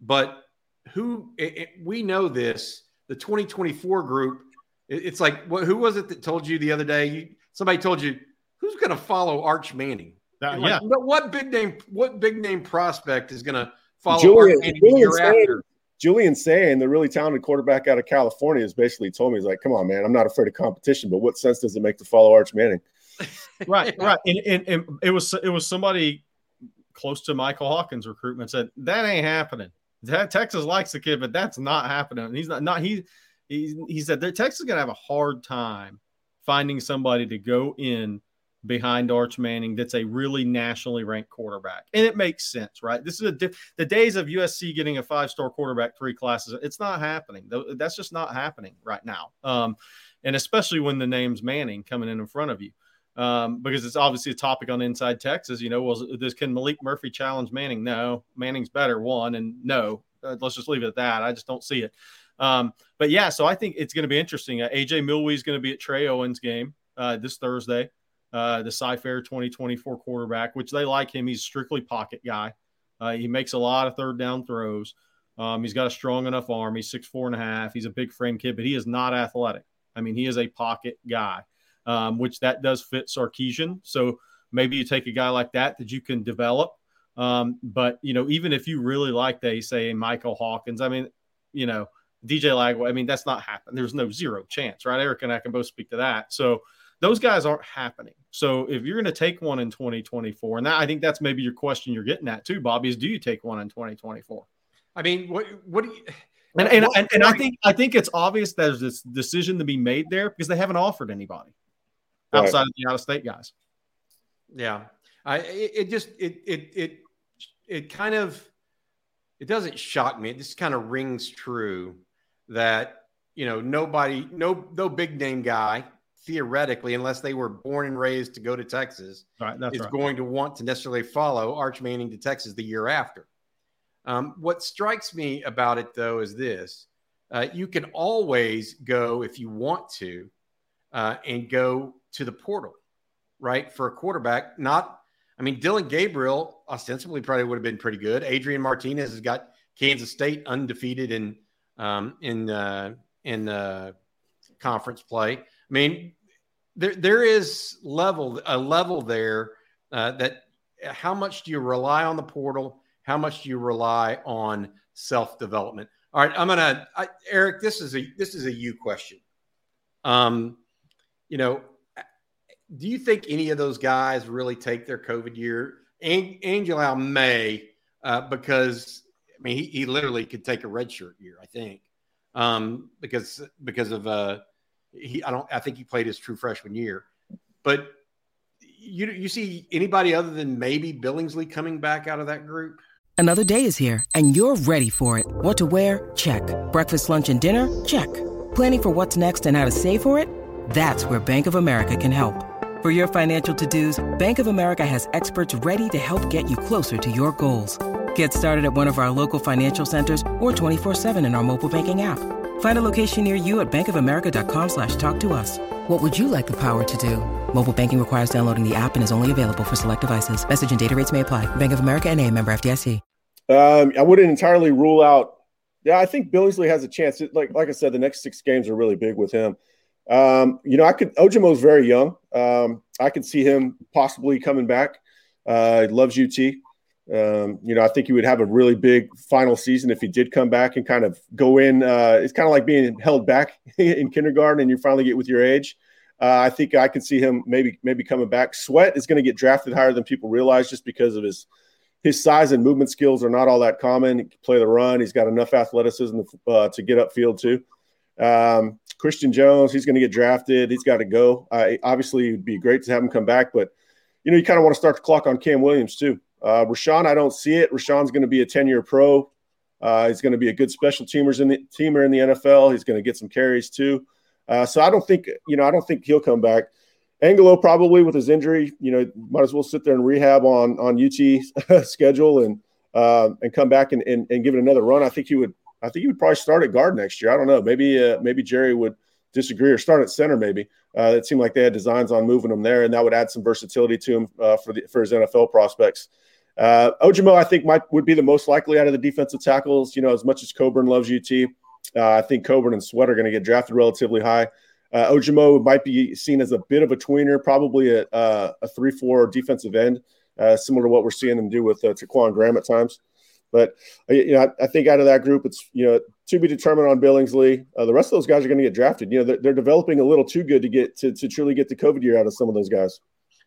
But who it, it, we know this, the 2024 group, it, it's like, what, who was it that told you the other day? You, somebody told you, who's going to follow Arch Manning? Uh, like, yeah. What big name? What big name prospect is going to follow Julian, Arch Manning Julian year after? Julian Sayin, the really talented quarterback out of California, has basically told me, he's like, come on, man, I'm not afraid of competition, but what sense does it make to follow Arch Manning? right, right. And, and, and, it was it was somebody close to Michael Hawkins' recruitment said that ain't happening. Texas likes the kid, but that's not happening. He's not not he he, he said that Texas is gonna have a hard time finding somebody to go in behind Arch Manning that's a really nationally ranked quarterback. And it makes sense, right? This is a diff- the days of USC getting a five-star quarterback three classes. It's not happening. That's just not happening right now. Um, and especially when the name's Manning coming in in front of you. Um, because it's obviously a topic on Inside Texas. You know, well, this can Maalik Murphy challenge Manning? No, Manning's better. One and no. Uh, let's just leave it at that. I just don't see it. Um, but yeah, so I think it's going to be interesting. Uh, AJ Milwee is going to be at Trey Owens' game uh, this Thursday uh, the Cy-Fair 2024 quarterback, which they like him. He's strictly pocket guy. Uh, he makes a lot of third down throws. Um, he's got a strong enough arm. He's six four and a half. He's a big frame kid, but he is not athletic. I mean, he is a pocket guy, um, which that does fit Sarkisian. So maybe you take a guy like that that you can develop. Um, but you know, even if you really like they say Michael Hawkins, I mean, you know, DJ Lagway, I mean, that's not happening. There's no zero chance, right? Eric and I can both speak to that. So those guys aren't happening. So if you're going to take one in 2024, and that, I think that's maybe your question you're getting at too, Bobby, is do you take one in 2024? I mean, what what do you? And and, and, and I think I think it's obvious there's this decision to be made there because they haven't offered anybody outside of the out of state guys. Yeah, I it, it just it it it it kind of it doesn't shock me. It just kind of rings true that you know nobody no no big name guy theoretically, unless they were born and raised to go to Texas, right, is right. going to want to necessarily follow Arch Manning to Texas the year after. Um, what strikes me about it, though, is this uh, you can always go if you want to uh, and go to the portal, right? For a quarterback, not, I mean, Dillon Gabriel ostensibly probably would have been pretty good. Adrian Martinez has got Kansas State undefeated in, um, in, uh, in uh, conference play. I mean, there there is level a level there uh, that how much do you rely on the portal? How much do you rely on self development? All right, I'm gonna I, Eric. This is a this is a you question. Um, you know, do you think any of those guys really take their COVID year? Angelo may, uh, because I mean he, he literally could take a redshirt year. I think um, because because of uh, he, I don't. I think he played his true freshman year, but you you see anybody other than maybe Billingsley coming back out of that group? Another day is here, and you're ready for it. What to wear? Check. Breakfast, lunch, and dinner? Check. Planning for what's next and how to save for it? That's where Bank of America can help. For your financial to-dos, Bank of America has experts ready to help get you closer to your goals. Get started at one of our local financial centers or 24-7 in our mobile banking app. Find a location near you at bankofamerica.com slash talk to us. What would you like the power to do? Mobile banking requires downloading the app and is only available for select devices. Message and data rates may apply. Bank of America and a member FDIC. Um, I wouldn't entirely rule out. Yeah, I think Billingsley has a chance. Like like I said, the next six games are really big with him. Um, you know, I could Ojomo's very young. Um, I could see him possibly coming back. Uh, loves UT. Um, you know, I think he would have a really big final season if he did come back and kind of go in. Uh, it's kind of like being held back in kindergarten and you finally get with your age. Uh, I think I could see him maybe maybe coming back. Sweat is going to get drafted higher than people realize just because of his his size and movement skills are not all that common. He can play the run. He's got enough athleticism uh, to get upfield too. Um, Christian Jones, he's going to get drafted. He's got to go. obviously, it'd be great to have him come back, but you know, you kind of want to start the clock on Cam Williams too. Uh, Roschon, I don't see it. Roschon's going to be a 10 year pro. Uh, he's going to be a good special teamers in the teamer in the NFL. He's going to get some carries too. Uh, so I don't think, you know, I don't think he'll come back. Angelo probably with his injury, you know, might as well sit there and rehab on on UT schedule and uh, and come back and, and, and give it another run. I think he would. I think he would probably start at guard next year. I don't know. Maybe uh, maybe Jerry would disagree or start at center. Maybe uh, it seemed like they had designs on moving him there, and that would add some versatility to him uh, for the for his NFL prospects. Uh, Ojomo, I think, might would be the most likely out of the defensive tackles. You know, as much as Coburn loves UT, uh, I think Coburn and Sweat are going to get drafted relatively high. Uh, Ojomo might be seen as a bit of a tweener, probably a, uh, a three-four defensive end, uh, similar to what we're seeing them do with uh, Ta'Quon Graham at times. But uh, you know, I, I, think out of that group, it's you know to be determined on Billingsley. Uh, the rest of those guys are going to get drafted. You know, they're, they're, developing a little too good to get to, to truly get the COVID year out of some of those guys.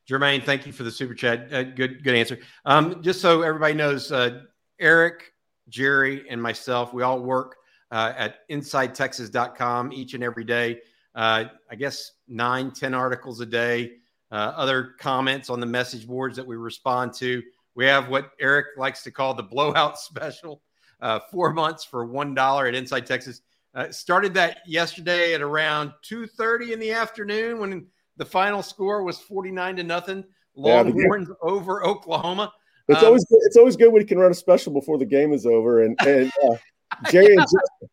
Jermaine, thank you for the super chat. Uh, good, good answer. Um, just so everybody knows, uh, Eric, Jerry, and myself, we all work uh, at InsideTexas.com each and every day. Uh, I guess nine, ten articles a day. Other comments on the message boards that we respond to. We have what Eric likes to call the blowout special. Uh, four months for one dollar at Inside Texas. started that yesterday at around two thirty in the afternoon when the final score was 49 to nothing. Longhorns yeah, over Oklahoma. It's um, always good. it's always good when you can run a special before the game is over. And, and uh, Jerry and Justin,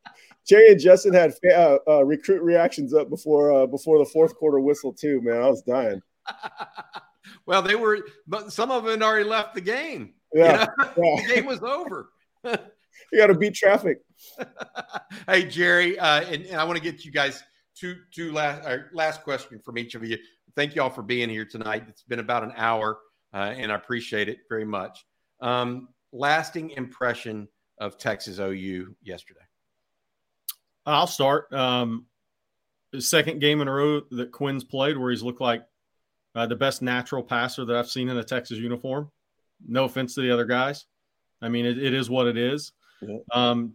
Jerry and Justin had uh, uh, recruit reactions up before uh, before the fourth quarter whistle too. Man, I was dying. well, they were, but some of them had already left the game. Yeah, you know? yeah. the game was over. you got to beat traffic. hey, Jerry, uh, and, and I want to get you guys two two last last question from each of you. Thank you all for being here tonight. It's been about an hour, uh, and I appreciate it very much. Um, lasting impression of Texas OU yesterday. I'll start. Um, the second game in a row that Quinn's played where he's looked like uh, the best natural passer that I've seen in a Texas uniform. No offense to the other guys. I mean, it, it is what it is. Yeah. Um,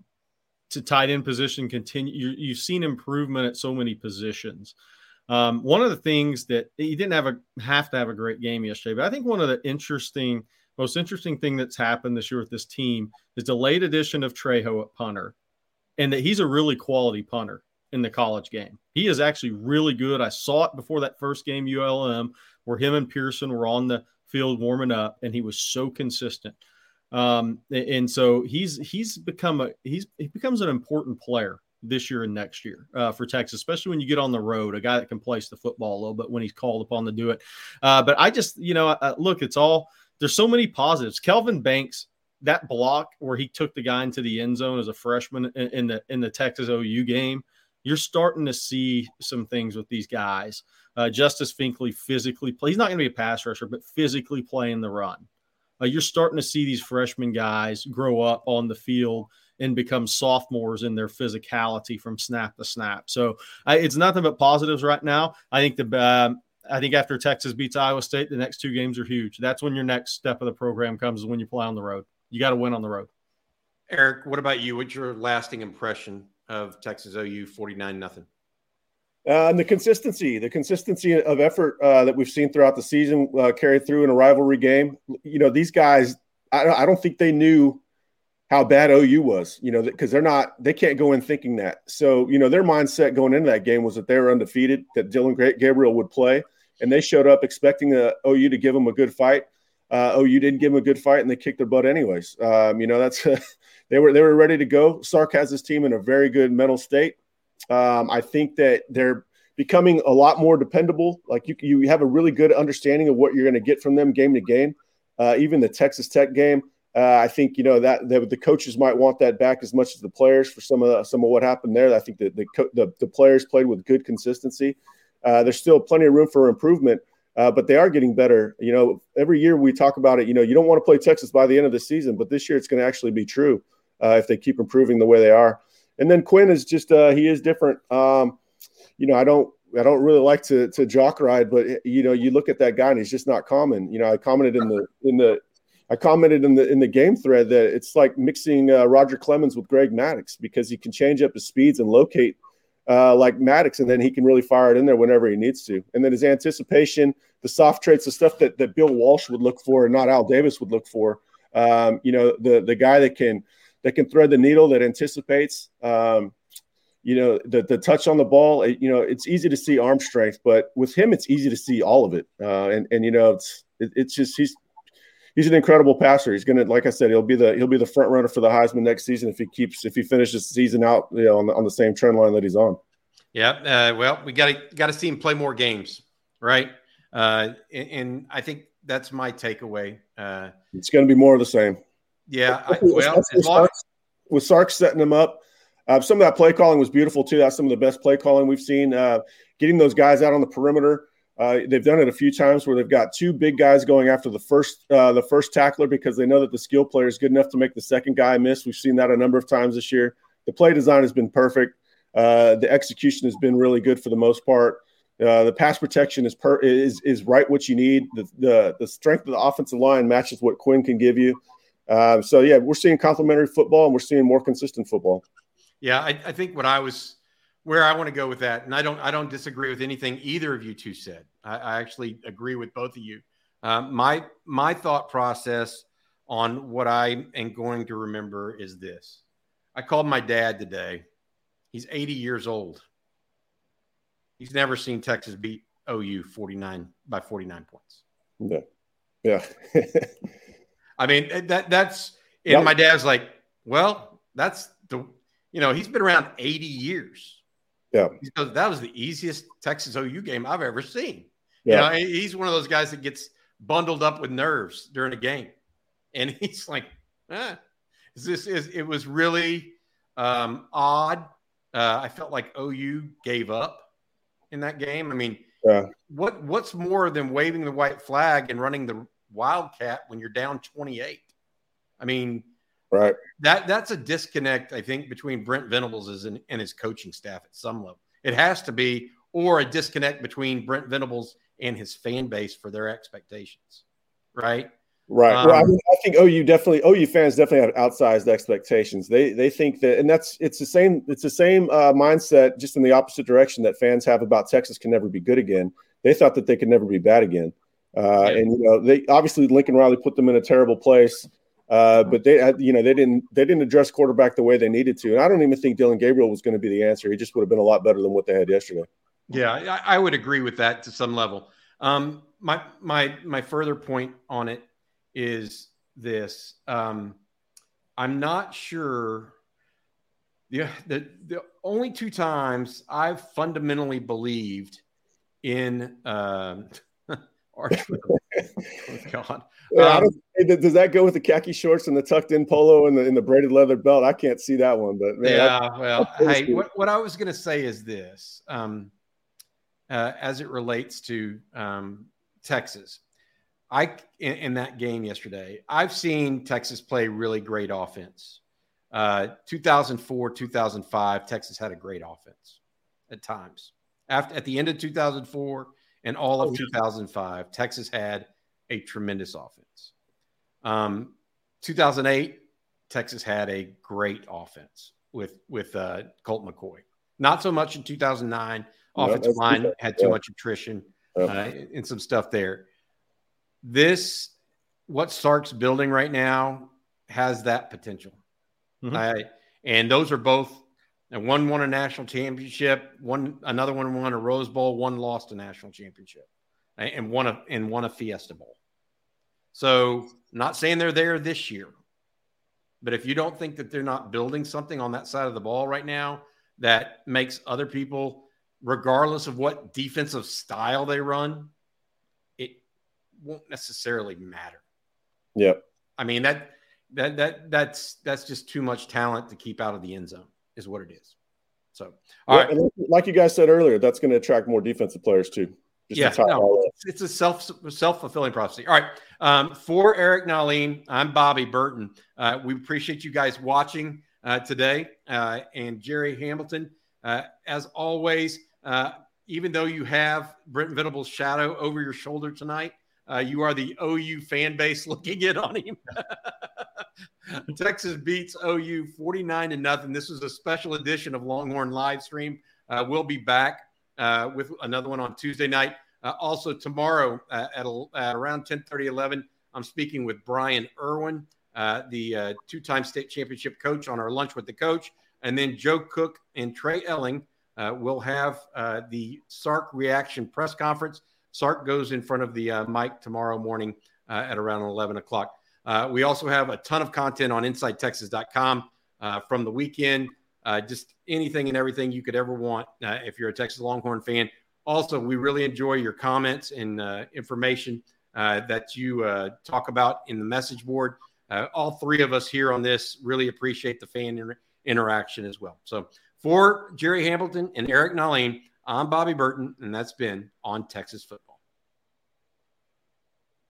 to tight end position continue. You, have seen improvement at so many positions. Um, one of the things that he didn't have a have to have a great game yesterday, but I think one of the interesting, most interesting thing that's happened this year with this team is the late addition of Trejo at punter, and that he's a really quality punter in the college game. He is actually really good. I saw it before that first game ULM where him and Pearson were on the field warming up, and he was so consistent. Um, and so he's he's become a he's he becomes an important player this year and next year uh, for Texas, especially when you get on the road, a guy that can place the football a little bit when he's called upon to do it. Uh, but I just, you know, uh, look, it's all there's so many positives. Kelvin Banks, that block where he took the guy into the end zone as a freshman in, in the in the Texas OU game, you're starting to see some things with these guys. Uh, Justice Finkley physically play. He's not going to be a pass rusher, but physically playing the run uh, you're starting to see these freshman guys grow up on the field and become sophomores in their physicality from snap to snap. So I, it's nothing but positives right now. I think the um, I think after Texas beats Iowa State, the next two games are huge. That's when your next step of the program comes is when you play on the road. You got to win on the road. Eric, what about you? What's your lasting impression of Texas OU 49 nothing? Uh, and the consistency, the consistency of effort uh, that we've seen throughout the season uh, carried through in a rivalry game. You know, these guys, I, I don't think they knew how bad OU was, you know, because they're not, they can't go in thinking that. So, you know, their mindset going into that game was that they were undefeated, that Dillon Gabriel would play, and they showed up expecting the OU to give them a good fight. Uh, OU didn't give them a good fight, and they kicked their butt anyways. Um, you know, that's they were they were ready to go. Sark has his team in a very good mental state. Um, I think that they're becoming a lot more dependable. Like you, you have a really good understanding of what you're going to get from them game to game. Uh, even the Texas Tech game, uh, I think you know that, that, the coaches might want that back as much as the players for some of the, some of what happened there. I think that the, the, the players played with good consistency. Uh, there's still plenty of room for improvement, uh, but they are getting better. You know, every year we talk about it. You know, you don't want to play Texas by the end of the season, but this year it's going to actually be true uh, if they keep improving the way they are. And then Quinn is just uh, he is different. Um, you know, I don't I don't really like to to jock ride, but you know, you look at that guy and he's just not common. You know, I commented in the in the I commented in the in the game thread that it's like mixing uh, Roger Clemens with Greg Maddux because he can change up his speeds and locate uh, like Maddux, and then he can really fire it in there whenever he needs to. And then his anticipation, the soft traits, the stuff that that Bill Walsh would look for, and not Al Davis would look for. Um, you know, the the guy that can that can thread the needle, that anticipates. Um, you know, the the touch on the ball. It, you know, it's easy to see arm strength, but with him, it's easy to see all of it. Uh, and and you know, it's it, it's just he's he's an incredible passer. He's gonna, like I said, he'll be the he'll be the front runner for the Heisman next season if he keeps if he finishes the season out, you know, on the, on the same trend line that he's on. Yeah, uh, well, we got to got to see him play more games, right? Uh, and, and, I think that's my takeaway. Uh, it's going to be more of the same. Yeah. I, well, with, Sark, with Sark setting them up, uh, some of that play calling was beautiful too. That's some of the best play calling we've seen. Uh, getting those guys out on the perimeter, Uh, they've done it a few times where they've got two big guys going after the first uh, the first tackler because they know that the skill player is good enough to make the second guy miss. We've seen that a number of times this year. The play design has been perfect. Uh, the execution has been really good for the most part. Uh, the pass protection is per, is is right what you need. The, the the strength of the offensive line matches what Quinn can give you. Uh, so yeah, we're seeing complementary football and we're seeing more consistent football. Yeah, I, I think what I was where I want to go with that, and I don't I don't disagree with anything either of you two said. I, I actually agree with both of you. Uh, my my thought process on what I am going to remember is this: I called my dad today. He's 80 years old. He's never seen Texas beat OU 49 by 49 points. Yeah. Yeah. I mean, that that's and yep. my dad's like, well, that's the you know, he's been around 80 years. Yeah. He goes, that was the easiest Texas OU game I've ever seen. Yeah. You know, he's one of those guys that gets bundled up with nerves during a game. And he's like, eh. Is this is it was really um, odd. Uh, I felt like OU gave up in that game. I mean, yeah. what what's more than waving the white flag and running the wildcat when you're down 28? I mean, right. That that's a disconnect, I think, between Brent Venables and, and his coaching staff at some level. It has to be, or a disconnect between Brent Venables and his fan base for their expectations. Right. Right. Um, well, I, mean, I think OU definitely OU fans definitely have outsized expectations. They they think that, and that's it's the same it's the same uh, mindset, just in the opposite direction that fans have about Texas can never be good again. They thought that they could never be bad again, uh, yeah. and you know they obviously Lincoln Riley put them in a terrible place. Uh, but they, you know, they didn't they didn't address quarterback the way they needed to, and I don't even think Dillon Gabriel was going to be the answer. He just would have been a lot better than what they had yesterday. Yeah, I, I would agree with that to some level. Um, my my my further point on it is this. Um, I'm not sure. Yeah, the, the only two times I've fundamentally believed in um, Archwell. oh God. Yeah, um, does that go with the khaki shorts and the tucked in polo and the, and the braided leather belt? I can't see that one, but man, yeah. I, well, hey, what, what, I was going to say is this: um, uh, as it relates to um, Texas, I in, in, that game yesterday, I've seen Texas play really great offense. Uh, 2004, 2005, Texas had a great offense at times. After at the end of 2004 and all of 2005, Texas had a tremendous offense. Um, 2008, Texas had a great offense with with uh, Colt McCoy. Not so much in 2009. Offensive line had too yeah. much attrition uh, and some stuff there this what Sark's building right now has that potential. Mm-hmm. I, and those are both and one won a national championship, one another one won a Rose Bowl, one lost a national championship, and won a and won a Fiesta Bowl. So, not saying they're there this year, but if you don't think that they're not building something on that side of the ball right now that makes other people, regardless of what defensive style they run, it won't necessarily matter. Yep. I mean that that that that's that's just too much talent to keep out of the end zone is what it is. So, all yeah, right. like you guys said earlier, that's going to attract more defensive players too. yeah, no, it's a self self fulfilling prophecy. All right, um, for Eric Nahlin, I'm Bobby Burton. Uh, we appreciate you guys watching uh, today, uh, and Jerry Hamilton, uh, as always. Uh, even though you have Brent Venables' shadow over your shoulder tonight, uh, you are the OU fan base looking in on him. Texas beats OU 49 to nothing. This is a special edition of Longhorn live stream. Uh, we'll be back uh, with another one on Tuesday night. Uh, also tomorrow uh, at, at, around 10 30, 11, I'm speaking with Brian Irwin, uh, the two-time state championship coach on our lunch with the coach. And then Joe Cook and Trey Elling will have the Sark reaction press conference. Sark goes in front of the uh, mic tomorrow morning uh, at around 11 o'clock. Uh, we also have a ton of content on InsideTexas.com uh, from the weekend, uh, just anything and everything you could ever want uh, if you're a Texas Longhorn fan. Also, we really enjoy your comments and information that you talk about in the message board. all three of us here on this really appreciate the fan inter- interaction as well. So, for Jerry Hamilton and Eric Nahlin, I'm Bobby Burton, and that's been on Texas football.